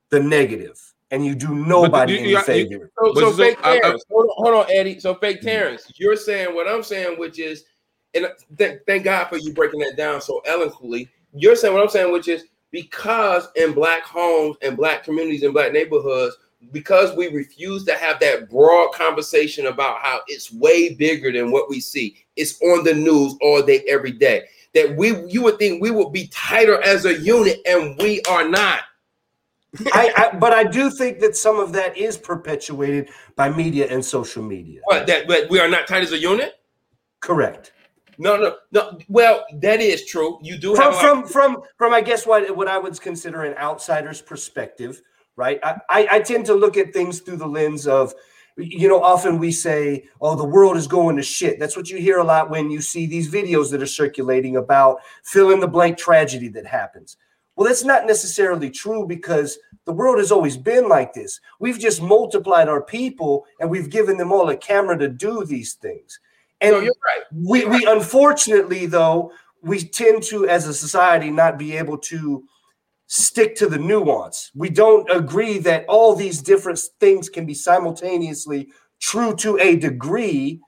the negative and you do nobody you- any you- you- favor So, so so- fake I- I- Terrence, hold, on, hold on, Eddie. So fake mm-hmm. Terrence, you're saying what I'm saying, which is, and th- thank God for you breaking that down so eloquently. You're saying what I'm saying, which is because in black homes and black communities and black neighborhoods, because we refuse to have that broad conversation about how it's way bigger than what we see. It's on the news all day, every day. That we you would think we would be tighter as a unit, and we are not. I, I, but I do think that some of that is perpetuated by media and social media. What that but we are not tight as a unit? Correct. No, no, no. Well, that is true. You do From have from from from I guess what what I would consider an outsider's perspective, right? I, I, I tend to look at things through the lens of you know, often we say, oh, the world is going to shit. That's what you hear a lot when you see these videos that are circulating about fill in the blank tragedy that happens. Well, that's not necessarily true because the world has always been like this. We've just multiplied our people and we've given them all a camera to do these things. And no, you're right. we, we unfortunately, though, we tend to, as a society, not be able to stick to the nuance. We don't agree that all these different things can be simultaneously true to a degree,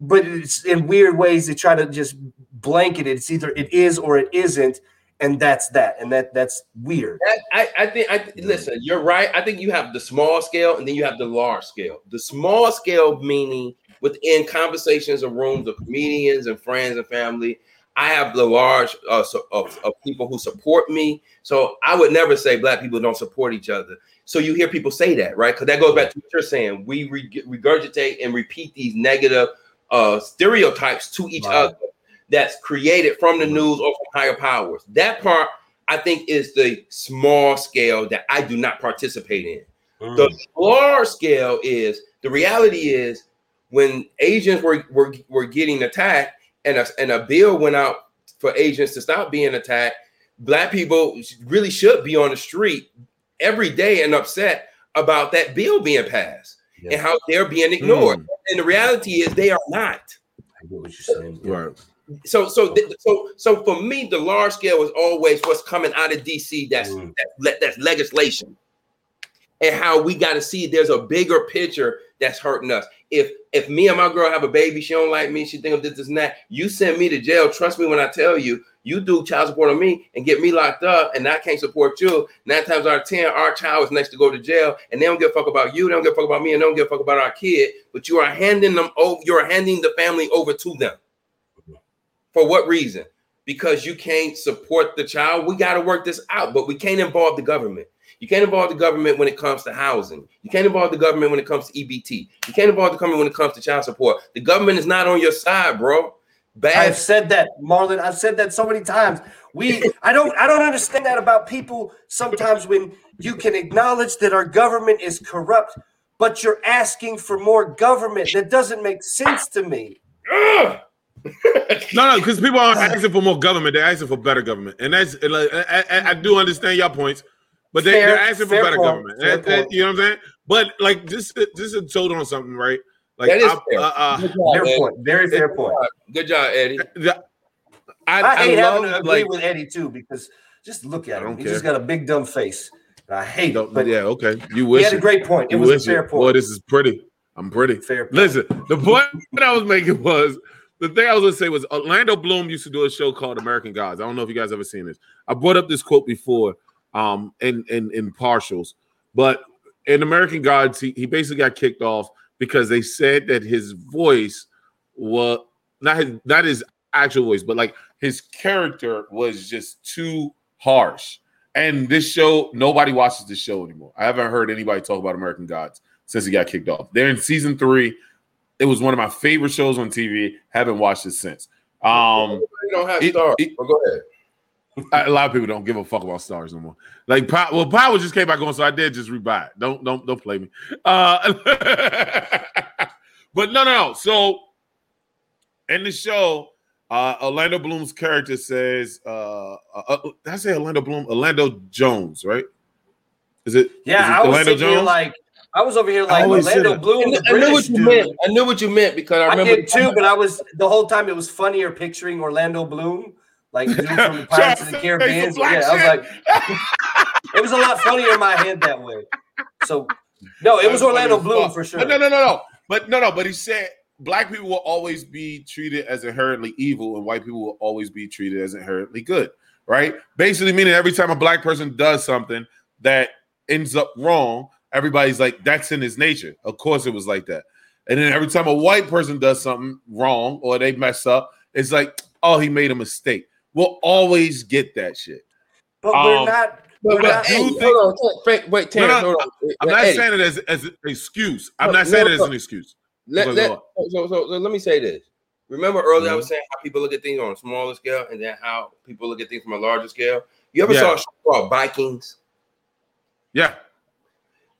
but it's in weird ways they try to just blanket it. It's either it is or it isn't, and that's that, and that that's weird. I, I think I listen, you're right. I think you have the small scale and then you have the large scale. The small scale meaning within conversations or rooms of comedians and friends and family I have the large uh, so, of, of, people who support me. So I would never say black people don't support each other. So you hear people say that, right? Because that goes back to what you're saying. We re- regurgitate and repeat these negative uh, stereotypes to each right. other that's created from the news or from higher powers. That part, I think, is the small scale that I do not participate in. Mm. The large scale is the reality is when Asians were, were, were getting attacked, and a, and a bill went out for agents to stop being attacked, black people really should be on the street every day and upset about that bill being passed yeah. and how they're being ignored. Mm. And the reality is they are not. I get what you're saying. Right. So, so, so, so for me, the large scale is always what's coming out of DC. That's mm. that's, that's legislation, and how we got to see there's a bigger picture that's hurting us if if me and my girl have a baby, she don't like me, she think of this, this, and that. You send me to jail. Trust me when I tell you, you do child support on me and get me locked up, and I can't support you. Nine times out of ten, our child is next to go to jail, and they don't give a fuck about you, they don't give a fuck about me, and they don't give a fuck about our kid. But you are handing them over, you're handing the family over to them. For what reason? Because you can't support the child. We got to work this out, but we can't involve the government. You can't involve the government when it comes to housing. You can't involve the government when it comes to EBT. You can't involve the government when it comes to child support. The government is not on your side, bro. Bad. I've said that, Marlon. I've said that so many times. We, I don't, I don't understand that about people. Sometimes when you can acknowledge that our government is corrupt, but you're asking for more government, that doesn't make sense to me. no, no, because people aren't asking for more government; they're asking for better government, and that's. I, I, I do understand your points, but they, fair, are asking for better point, government. That, that, you know what I'm saying? But like this, this is told on something, right? Like that is I, fair. Uh, uh, job, fair point. Very fair point. Good job, Eddie. I, I hate I having to agree like, with Eddie too because just look at him. He just got a big dumb face. I hate it. But yeah, okay. You wish he had a great point. It was a fair it. point. Boy, this is pretty. I'm pretty. Fair. Point. Listen, the point that I was making was the thing I was gonna say was Orlando Bloom used to do a show called American Gods. I don't know if you guys ever seen this. I brought up this quote before um, in, in, in partials. But in American Gods, he, he basically got kicked off because they said that his voice was not his not his actual voice, but like his character was just too harsh. And this show, nobody watches this show anymore. I haven't heard anybody talk about American Gods since he got kicked off. They're in season three. It was one of my favorite shows on TV. Haven't watched it since. Um, you don't have stars. It, it, go ahead a lot of people don't give a fuck about stars no more. Like, well, Power just came back on, so I did just rebuy it. Don't don't don't play me. Uh, but no, no, no. So in the show, uh, Orlando Bloom's character says, uh, uh, uh did I say Orlando Bloom? Orlando Jones, right? Is it? Yeah, is it I was Orlando Jones? like, I was over here like Orlando Bloom. I, knew what you dude. meant. I knew what you meant because I remember I did too. But I was the whole time it was funnier picturing Orlando Bloom like dude from the Pirates of the Caribbean. So, yeah, I was like, it was a lot funnier in my head that way. So no, it was Orlando Bloom for sure. No, no, no, no, but no, no, but he said black people will always be treated as inherently evil, and white people will always be treated as inherently good. Right? Basically, meaning every time a black person does something that ends up wrong, everybody's like, "That's in his nature." Of course, it was like that. And then every time a white person does something wrong or they mess up, it's like, oh, he made a mistake. We'll always get that shit. But we're Um, not. But, we're but not- hey, you hold think- on, Frank, wait, Terrence, no, hold on. I'm not Eddie, saying it as as an excuse. I'm No, not saying no, it as no. an excuse. let, let, so, so, so let me say this. Remember earlier I Mhm. was saying how people look at things on a smaller scale and then how people look at things from a larger scale. You ever Yeah. saw a show called Vikings? Yeah,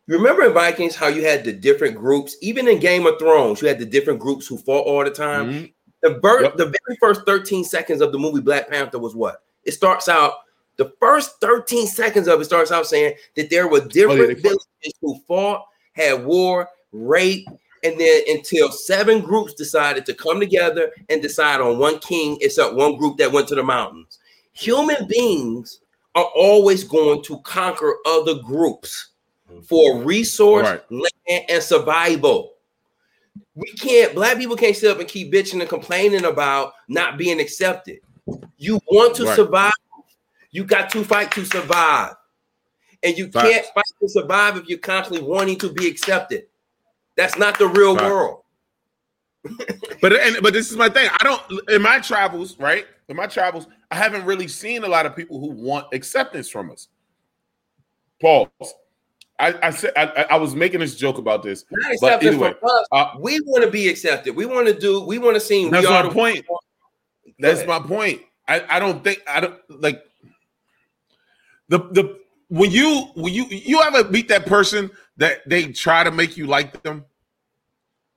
You remember in Vikings how you had the different groups, even in Game of Thrones, you had the different groups who fought all the time. Mhm. The birth, Yep. the very first 13 seconds of the movie Black Panther was what? It starts out, the first 13 seconds of it starts out saying that there were different Oh, fought. villages who fought, had war, rape, and then until seven groups decided to come together and decide on one king, except one group that went to the mountains. Human beings are always going to conquer other groups mm. for resource, Right. land, and survival. We can't, black people can't sit up and keep bitching and complaining about not being accepted. You want to Right. survive, you got to fight to survive. And you Facts. can't fight to survive if you're constantly wanting to be accepted. That's not the real Facts. world. But and but this is my thing. I don't in my travels, right? In my travels, I haven't really seen a lot of people who want acceptance from us. Pause. I, I said I, I- was making this joke about this. Not But anyway, from us. uh, we want to be accepted. We want to do, we want to seem That's my point. That's ahead. my point. I, I don't think I don't like the the when you when you you ever meet that person that they try to make you like them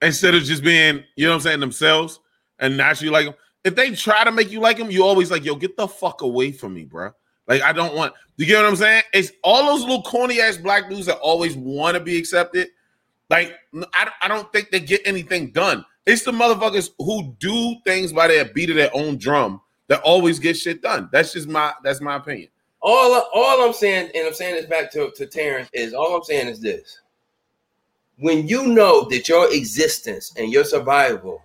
instead of just being you know what I'm saying themselves and naturally like them. If they try to make you like them, you always like yo get the fuck away from me, bro. Like I don't want you get what I'm saying. It's all those little corny ass black dudes that always want to be accepted. Like I, I don't think they get anything done. It's the motherfuckers who do things by their beat of their own drum that always get shit done. That's just my that's my opinion. all all I'm saying, and I'm saying this back to, to Terrence, is all I'm saying is this. When you know that your existence and your survival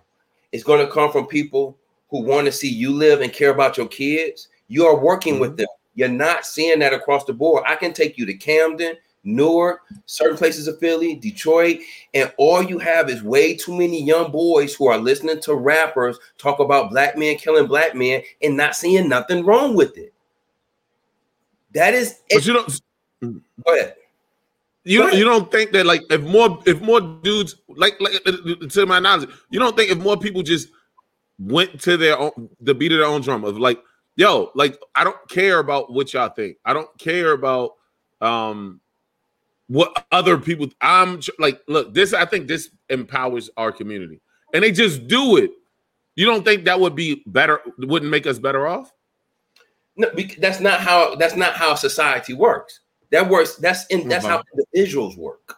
is going to come from people who want to see you live and care about your kids, you are working with mm-hmm. them. You're not seeing that across the board. I can take you to Camden, Newark, certain places of Philly, Detroit, and all you have is way too many young boys who are listening to rappers talk about black men killing black men and not seeing nothing wrong with it. That is, But you don't go ahead. you don't, you don't think that like if more if more dudes like like uh, to my knowledge, you don't think if more people just went to their own the beat of their own drum of like yo like I don't care about what y'all think. I don't care about um what other people I'm like look this I think this empowers our community and they just do it. You don't think that would be better wouldn't make us better off? No, that's not how that's not how society works. That works. That's in that's how individuals work.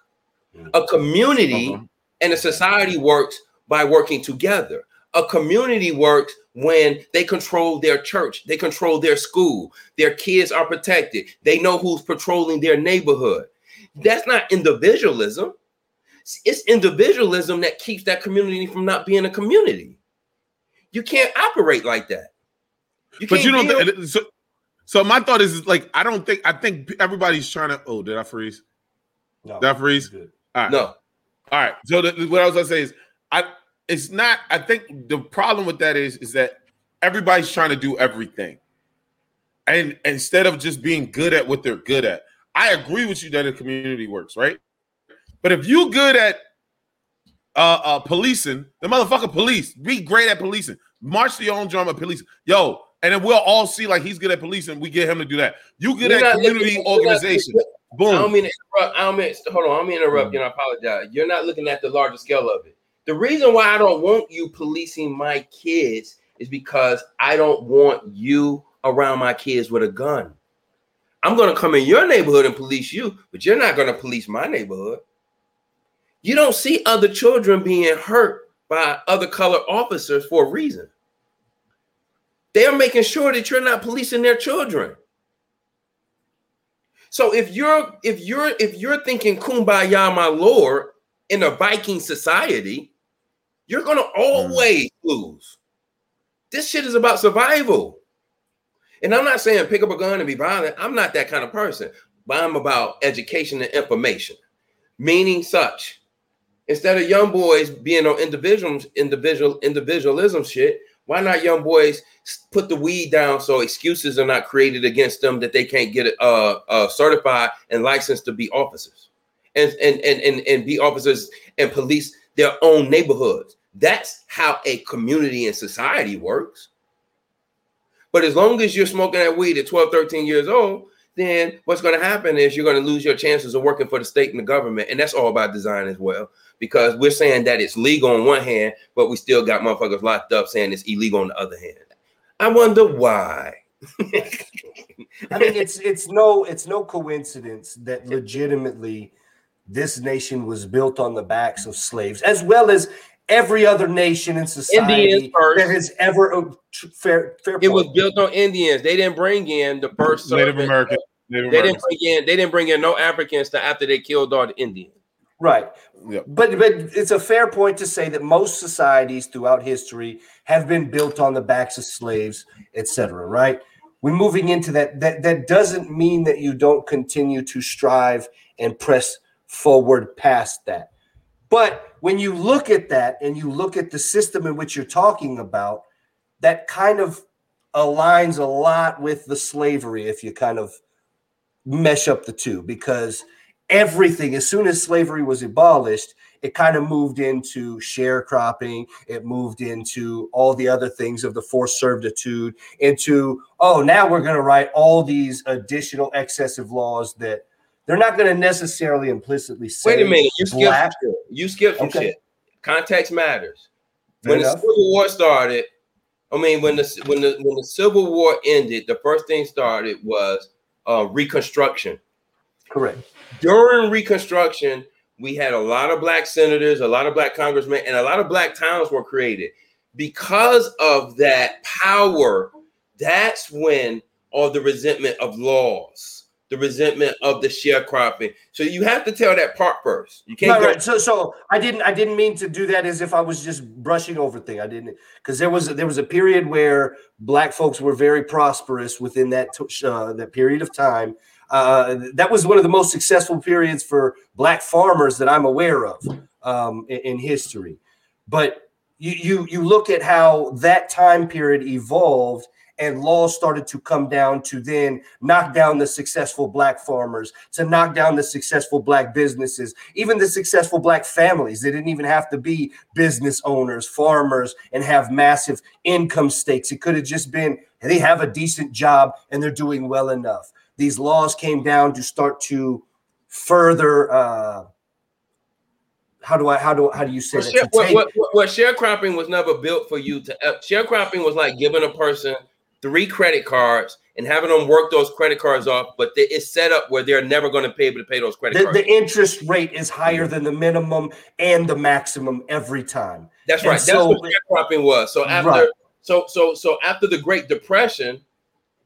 A community Uh-huh. and a society works by working together. A community works when they control their church, they control their school, their kids are protected, they know who's patrolling their neighborhood. That's not individualism. It's individualism that keeps that community from not being a community. You can't operate like that. But you don't. build- Th- so, so my thought is, is like I don't think I think everybody's trying to. Oh, did I freeze? No, Did I freeze? All right. no. All right. So the, what I was gonna say is, I it's not. I think the problem with that is is that everybody's trying to do everything, and instead of just being good at what they're good at, I agree with you that the community works right. But if you good at uh, uh policing, the motherfucker police, be great at policing, march to your own drum of police, yo, and then we'll all see like he's good at policing. We get him to do that. You good You're at community looking- you're not- organization. I don't Boom. mean to interrupt. I don't mean hold on. I don't mean Mm. interrupt you. And I apologize. You're not looking at the larger scale of it. The reason why I don't want you policing my kids is because I don't want you around my kids with a gun. I'm going to come in your neighborhood and police you, but you're not going to police my neighborhood. You don't see other children being hurt by other color officers for a reason. They're making sure that you're not policing their children. So if you're if you're if you're thinking kumbaya, my lord, in a Viking society, you're gonna always lose. This shit is about survival. And I'm not saying pick up a gun and be violent. I'm not that kind of person, but I'm about education and information. Meaning such. Instead of young boys being on individuals, individual individualism shit, Why not young boys put the weed down so excuses are not created against them that they can't get uh, uh certified and licensed to be officers and, and and and and be officers and police their own neighborhoods. That's how a community and society works. But as long as you're smoking that weed at 12, 13 years old, then what's going to happen is you're going to lose your chances of working for the state and the government. And that's all by design as well, because we're saying that it's legal on one hand, but we still got motherfuckers locked up saying it's illegal on the other hand. I wonder why. I mean, it's it's no it's no coincidence that legitimately this nation was built on the backs of slaves, as well as every other nation in society that has ever fair, fair it was built on Indians. They didn't bring in the first Native American. Native they didn't bring in they didn't bring in no Africans to after they killed all the Indians. Right. Yep. But but it's a fair point to say that most societies throughout history have been built on the backs of slaves, etc. Right. We're moving into that. That that doesn't mean that you don't continue to strive and press forward past that. But when you look at that and you look at the system in which you're talking about, that kind of aligns a lot with the slavery if you kind of mesh up the two because everything as soon as slavery was abolished it kind of moved into sharecropping it moved into all the other things of the forced servitude into oh now we're going to write all these additional excessive laws that they're not going to necessarily implicitly say. Wait a minute, you skipped you skipped some okay. shit. Context matters. Fair when enough. the Civil War started, I mean, when the when the when the Civil War ended, the first thing started was uh, Reconstruction. Correct. During Reconstruction, we had a lot of black senators, a lot of black congressmen, and a lot of black towns were created. Because of that power, that's when all the resentment of laws the resentment of the sharecropping. So you have to tell that part first. You can't. Right, go- right. So, so I didn't. I didn't mean to do that as if I was just brushing over thing. I didn't because there was there was a period where black folks were very prosperous within that uh, that period of time. Uh, that was one of the most successful periods for black farmers that I'm aware of um, in, in history. But you, you you look at how that time period evolved and laws started to come down to then knock down the successful black farmers, to knock down the successful black businesses, even the successful black families. They didn't even have to be business owners, farmers, and have massive income stakes. It could have just been they have a decent job and they're doing well enough. These laws came down to start to further. Uh, how do I how do how do you say well, that? Share, what, what, what, sharecropping was never built for you to uh, sharecropping was like giving a person three credit cards and having them work those credit cards off, but it's set up where they're never going to be able to pay those credit the, cards. The interest rate is higher than the minimum and the maximum every time. That's and right. So, That's what sharecropping was. So after right. so so so after the Great Depression,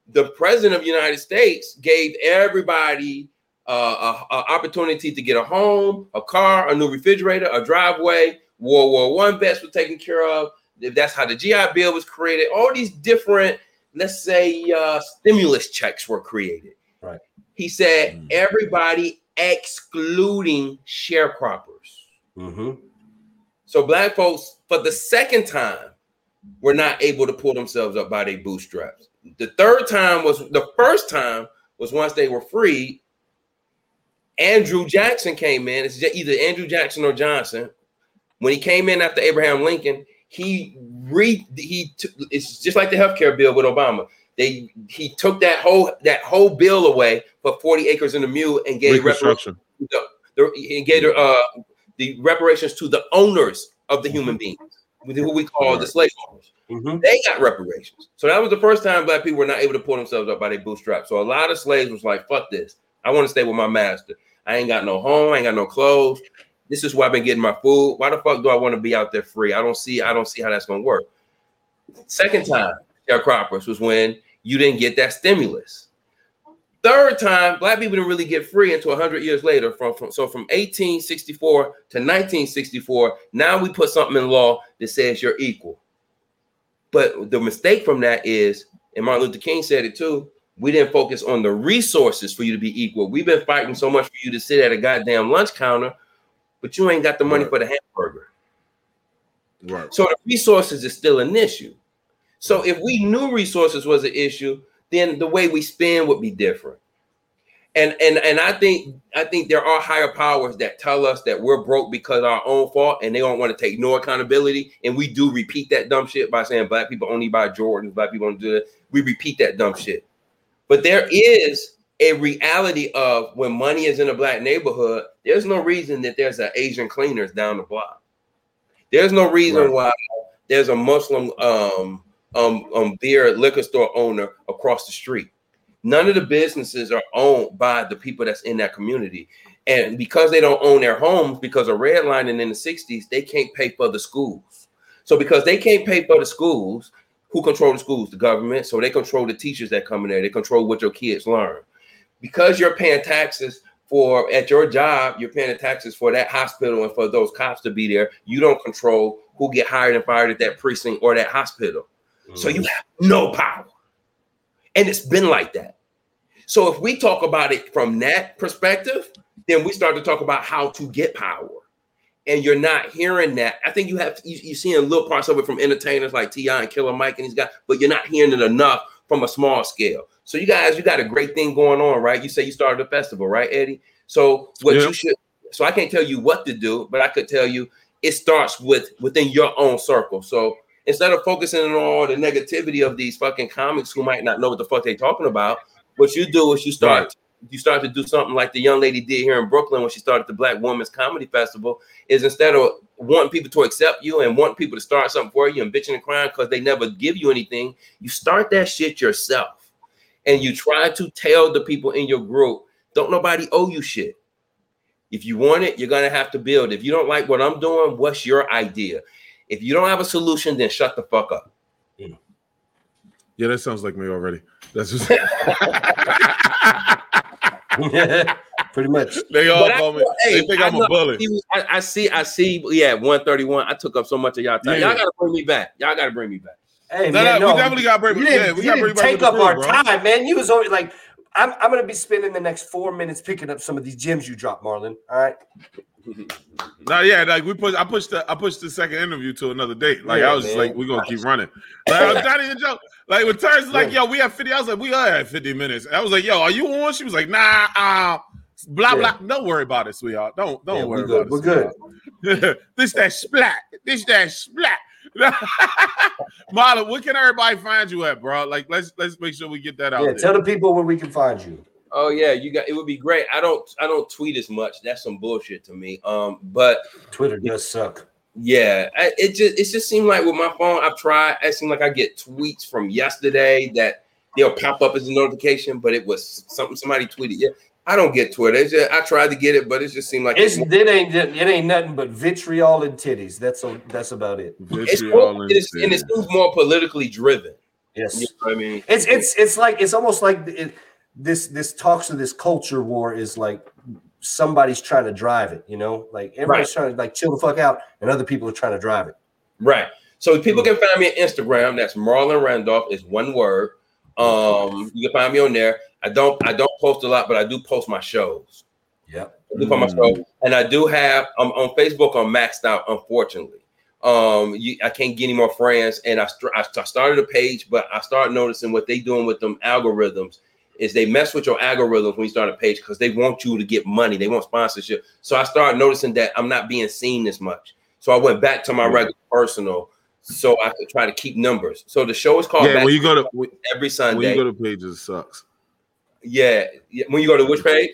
the president of the United States gave everybody uh, a, a opportunity to get a home, a car, a new refrigerator, a driveway. World War One vets were taken care of. That's how the GI Bill was created. All these different let's say uh, stimulus checks were created. Right. He said mm-hmm. everybody excluding sharecroppers. Mm-hmm. So black folks, for the second time, were not able to pull themselves up by their bootstraps. The third time was the first time was once they were free. Andrew Jackson came in. It's either Andrew Jackson or Johnson. When he came in after Abraham Lincoln, he re he t- it's just like the healthcare bill with Obama. They he took that whole that whole bill away for 40 acres and a mule and gave reparations the, the, and gave uh, the reparations to the owners of the human beings, who we call the slave owners. Mm-hmm. They got reparations. So that was the first time black people were not able to pull themselves up by their bootstraps. So a lot of slaves was like, fuck this. I want to stay with my master. I ain't got no home, I ain't got no clothes. This is where I've been getting my food. Why the fuck do I want to be out there free? I don't see. I don't see how that's gonna work. Second time, sharecroppers was when you didn't get that stimulus. Third time, black people didn't really get free until 100 years later. From, from so from 1864 to 1964, now we put something in law that says you're equal. But the mistake from that is, and Martin Luther King said it too, we didn't focus on the resources for you to be equal. We've been fighting so much for you to sit at a goddamn lunch counter but you ain't got the money right. for the hamburger. Right. So the resources is still an issue. So if we knew resources was an issue, then the way we spend would be different. And and and I think I think there are higher powers that tell us that we're broke because of our own fault, and they don't want to take no accountability. And we do repeat that dumb shit by saying black people only buy Jordans, black people don't do that. We repeat that dumb shit. But there is a reality of when money is in a black neighborhood, there's no reason that there's an Asian cleaners down the block. There's no reason Right. why there's a Muslim um, um, um, beer liquor store owner across the street. None of the businesses are owned by the people that's in that community. And because they don't own their homes, because of redlining in the 60s, they can't pay for the schools. So because they can't pay for the schools, who control the schools? The government. So they control the teachers that come in there. They control what your kids learn. Because you're paying taxes for at your job, you're paying the taxes for that hospital and for those cops to be there. You don't control who get hired and fired at that precinct or that hospital. So you mm. have no power. And it's been like that. So if we talk about it from that perspective, then we start to talk about how to get power. And you're not hearing that. I think you have you, you're seeing little parts of it from entertainers like T.I. and Killer Mike and these guys, but you're not hearing it enough from a small scale. So you guys, you got a great thing going on, right? You say you started a festival, right, Eddie? So what Yeah. you should so I can't tell you what to do, but I could tell you it starts with within your own circle. So instead of focusing on all the negativity of these fucking comics who might not know what the fuck they're talking about, what you do is you start Right. You start to do something like the young lady did here in Brooklyn when she started the Black Women's Comedy Festival. Is instead of wanting people to accept you and wanting people to start something for you and bitching and crying because they never give you anything, you start that shit yourself, and you try to tell the people in your group, don't nobody owe you shit. If you want it, you're gonna have to build. If you don't like what I'm doing, what's your idea? If you don't have a solution, then shut the fuck up. Yeah, that sounds like me already. That's just Pretty much. they all But I- call me. hey, they think I I'm know- a bully. I, I see, I see. Yeah, 131. I took up so much of y'all time. Yeah. Y'all gotta bring me back. Y'all gotta bring me back. Hey, No, man, no, no, we definitely got to bring. you Yeah, didn't, we got to didn't back take up crew, our bro. time, man. You was always like, I'm, I'm gonna be spending the next four minutes picking up some of these gems you dropped, Marlon. All right. No, yeah, like we put, I pushed the, I pushed the second interview to another date. Like Yeah, I was just man. like, we're gonna keep running. Like I was not even joke. Like when Terrence was like, Yeah. yo, we have 50. I was like, we are at 50 minutes. I was like, yo, are you on? She was like, nah, uh, blah Yeah. blah. Don't worry about it, sweetheart. Don't don't Yeah, worry good. about it. We're good. this that splat. This that splat. Marlon, where can everybody find you at, bro? Like, let's let's make sure we get that out Yeah, there. tell the people where we can find you. Oh yeah, you got. It would be great. I don't. I don't tweet as much. That's some bullshit to me. Um, but Twitter does suck. Yeah, I, it just it just seemed like with my phone, I've tried. It seemed like I get tweets from yesterday that they'll pop up as a notification, but it was something somebody tweeted. Yeah, I don't get Twitter. It's just, I tried to get it, but it just seemed like It's it ain't it ain't nothing but vitriol and titties. That's a, that's about it. it's, Vitriol more, and it's and it seems more politically driven. Yes. You know what I mean? It's it's it's like it's almost like it, this this talks of this culture war is like somebody's trying to drive it. You know, like everybody's trying to like chill the fuck out, and other people are trying to drive it. Right. So people can find me on Instagram. That's Marlon Randolph. Is one word. Um, you can find me on there. I don't I don't post a lot, but I do post my shows. Yep. I do post my show, and I do have um, on Facebook. I'm maxed out, unfortunately. Um, you, I can't get any more friends, and I, I st- started a page, but I started noticing what they doing with them algorithms is they mess with your algorithms when you start a page because they want you to get money, they want sponsorship. So I started noticing that I'm not being seen as much. So I went back to my regular personal, so I could try to keep numbers. So the show is called Yeah, Back when you go to every Sunday. when you go to pages, it sucks. yeah, yeah, when you go to which page?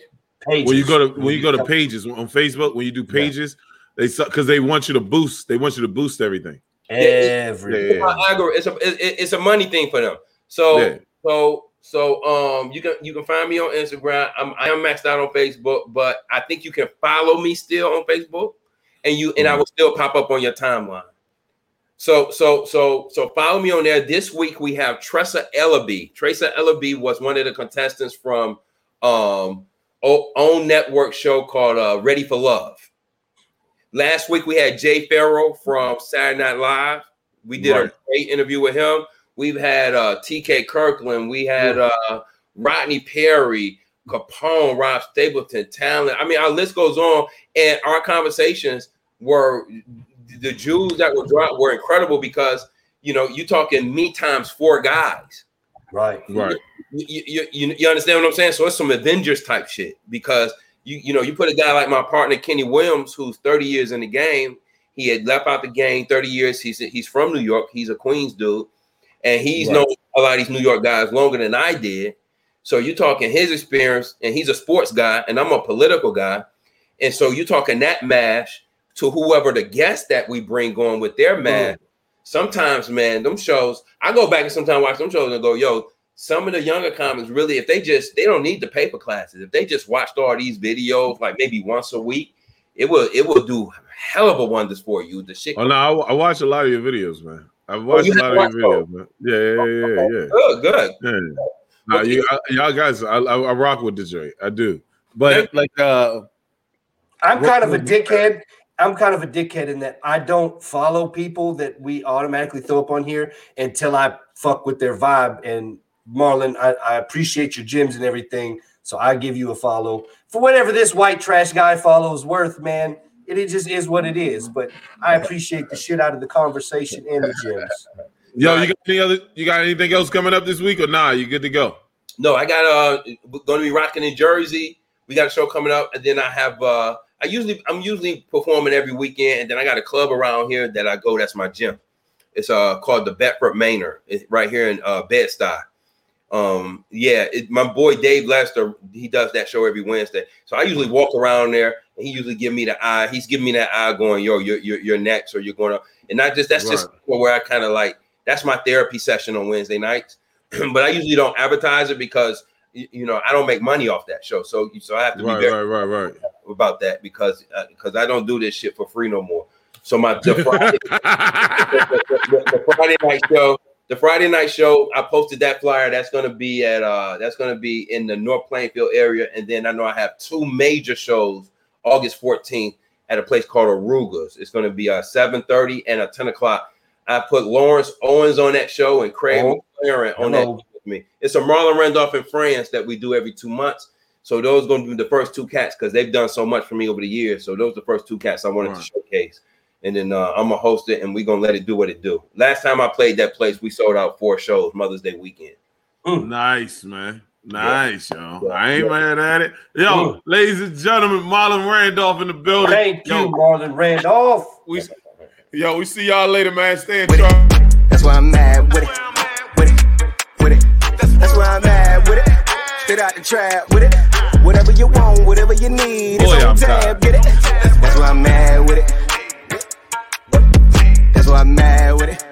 Pages. When you go to when you go to pages on Facebook, when you do pages, they suck because they want you to boost. They want you to boost everything. every Yeah. My algor- It's a it's a money thing for them. So Yeah. so so um you can you can find me on Instagram. I'm I am maxed out on Facebook, but I think you can follow me still on Facebook, and you and I will still pop up on your timeline. So so so so follow me on there. This week we have Tressa Ellaby. Tressa Ellaby was one of the contestants from um own network show called uh, Ready for Love. Last week we had Jay Pharoah from Saturday Night Live. We did Right. a great interview with him. We've had uh, TK Kirkland. We had uh, Rodney Perry, Capone, Rob Stapleton, Talent. I mean, our list goes on. And our conversations were the Jews that were dropped were incredible because you know, you're talking me times four guys. Right. Right. You, you, you, you understand what I'm saying? So it's some Avengers type shit because you you know you put a guy like my partner Kenny Williams who's 30 years in the game. He had left out the game 30 years. He's he's from New York. He's a Queens dude, and he's Right. known a lot of these New York guys longer than I did. So you're talking his experience, and he's a sports guy, and I'm a political guy, and so you're talking that mash to whoever the guest that we bring on with their mash. Sometimes, man, them shows I go back and sometimes watch them shows and go, yo, some of the younger comics really, if they just they don't need the paper classes, if they just watched all these videos like maybe once a week, it will it will do hell of a wonders for you. The shit Oh no, I, I watch a lot of your videos, man. I've watched you a lot of your videos, man. Yeah, yeah, yeah, yeah, good, good. yeah. yeah. Nah, you, I, y'all guys, I, I, I rock with the joint. I do. But like, uh, I'm kind of a dickhead. I'm kind of a dickhead in that I don't follow people that we automatically throw up on here until I fuck with their vibe. And Marlon, I, I appreciate your gyms and everything. So I give you a follow for whatever this white trash guy follows worth, man. It, it just is what it is. But I appreciate the shit out of the conversation and the gyms. yo, you got any other? You got anything else coming up this week or nah? You good to go? No, I got uh going to be rocking in Jersey. We got a show coming up, and then I have uh I usually I'm usually performing every weekend, and then I got a club around here that I go. That's my gym. It's uh called the Bedford Manor. It's right here in uh Bed Stuy. Um yeah, it, my boy Dave Lester he does that show every Wednesday. So I usually walk around there, and he usually give me the eye. He's giving me that eye, going, "Yo, you're you're, you're next, or you're going to." And not just that's just where I kind of like that's my therapy session on Wednesday nights. but I usually don't advertise it because you know I don't make money off that show. So so I have to Right, be very right, right, about that because because I don't do this shit for free no more. So my the Friday, right. the, the Friday night show, the Friday night show, I posted that flyer. That's gonna be at uh that's gonna be in the North Plainfield area, and then I know I have two major shows August 14th at a place called Arugas. It's gonna be a 7:30 and a 10 o'clock. I put Lawrence Owens on that show and Craig Oh, McLaren on hello. that with me. It's a Marlon Randolph in France that we do every two months. So those are going to be the first two cats because they've done so much for me over the years. So those are the first two cats I wanted Right. to showcase. And then uh, I'm gonna host it, and we're gonna let it do what it do. Last time I played that place, we sold out four shows Mother's Day weekend. nice, man. Nice, yo. I ain't yeah. mad at it. Yo, Ooh. ladies and gentlemen, Marlon Randolph in the building. Thank yo. you, Marlon Randolph. we, yo, we see y'all later, man. Stay in charge. That's why I'm mad with it. With it. That's why I'm mad with it. Get out the trap with it. Whatever you want, whatever you need. Boy, it's on tab, get it. That's why I'm mad with it. That's why I'm mad with it.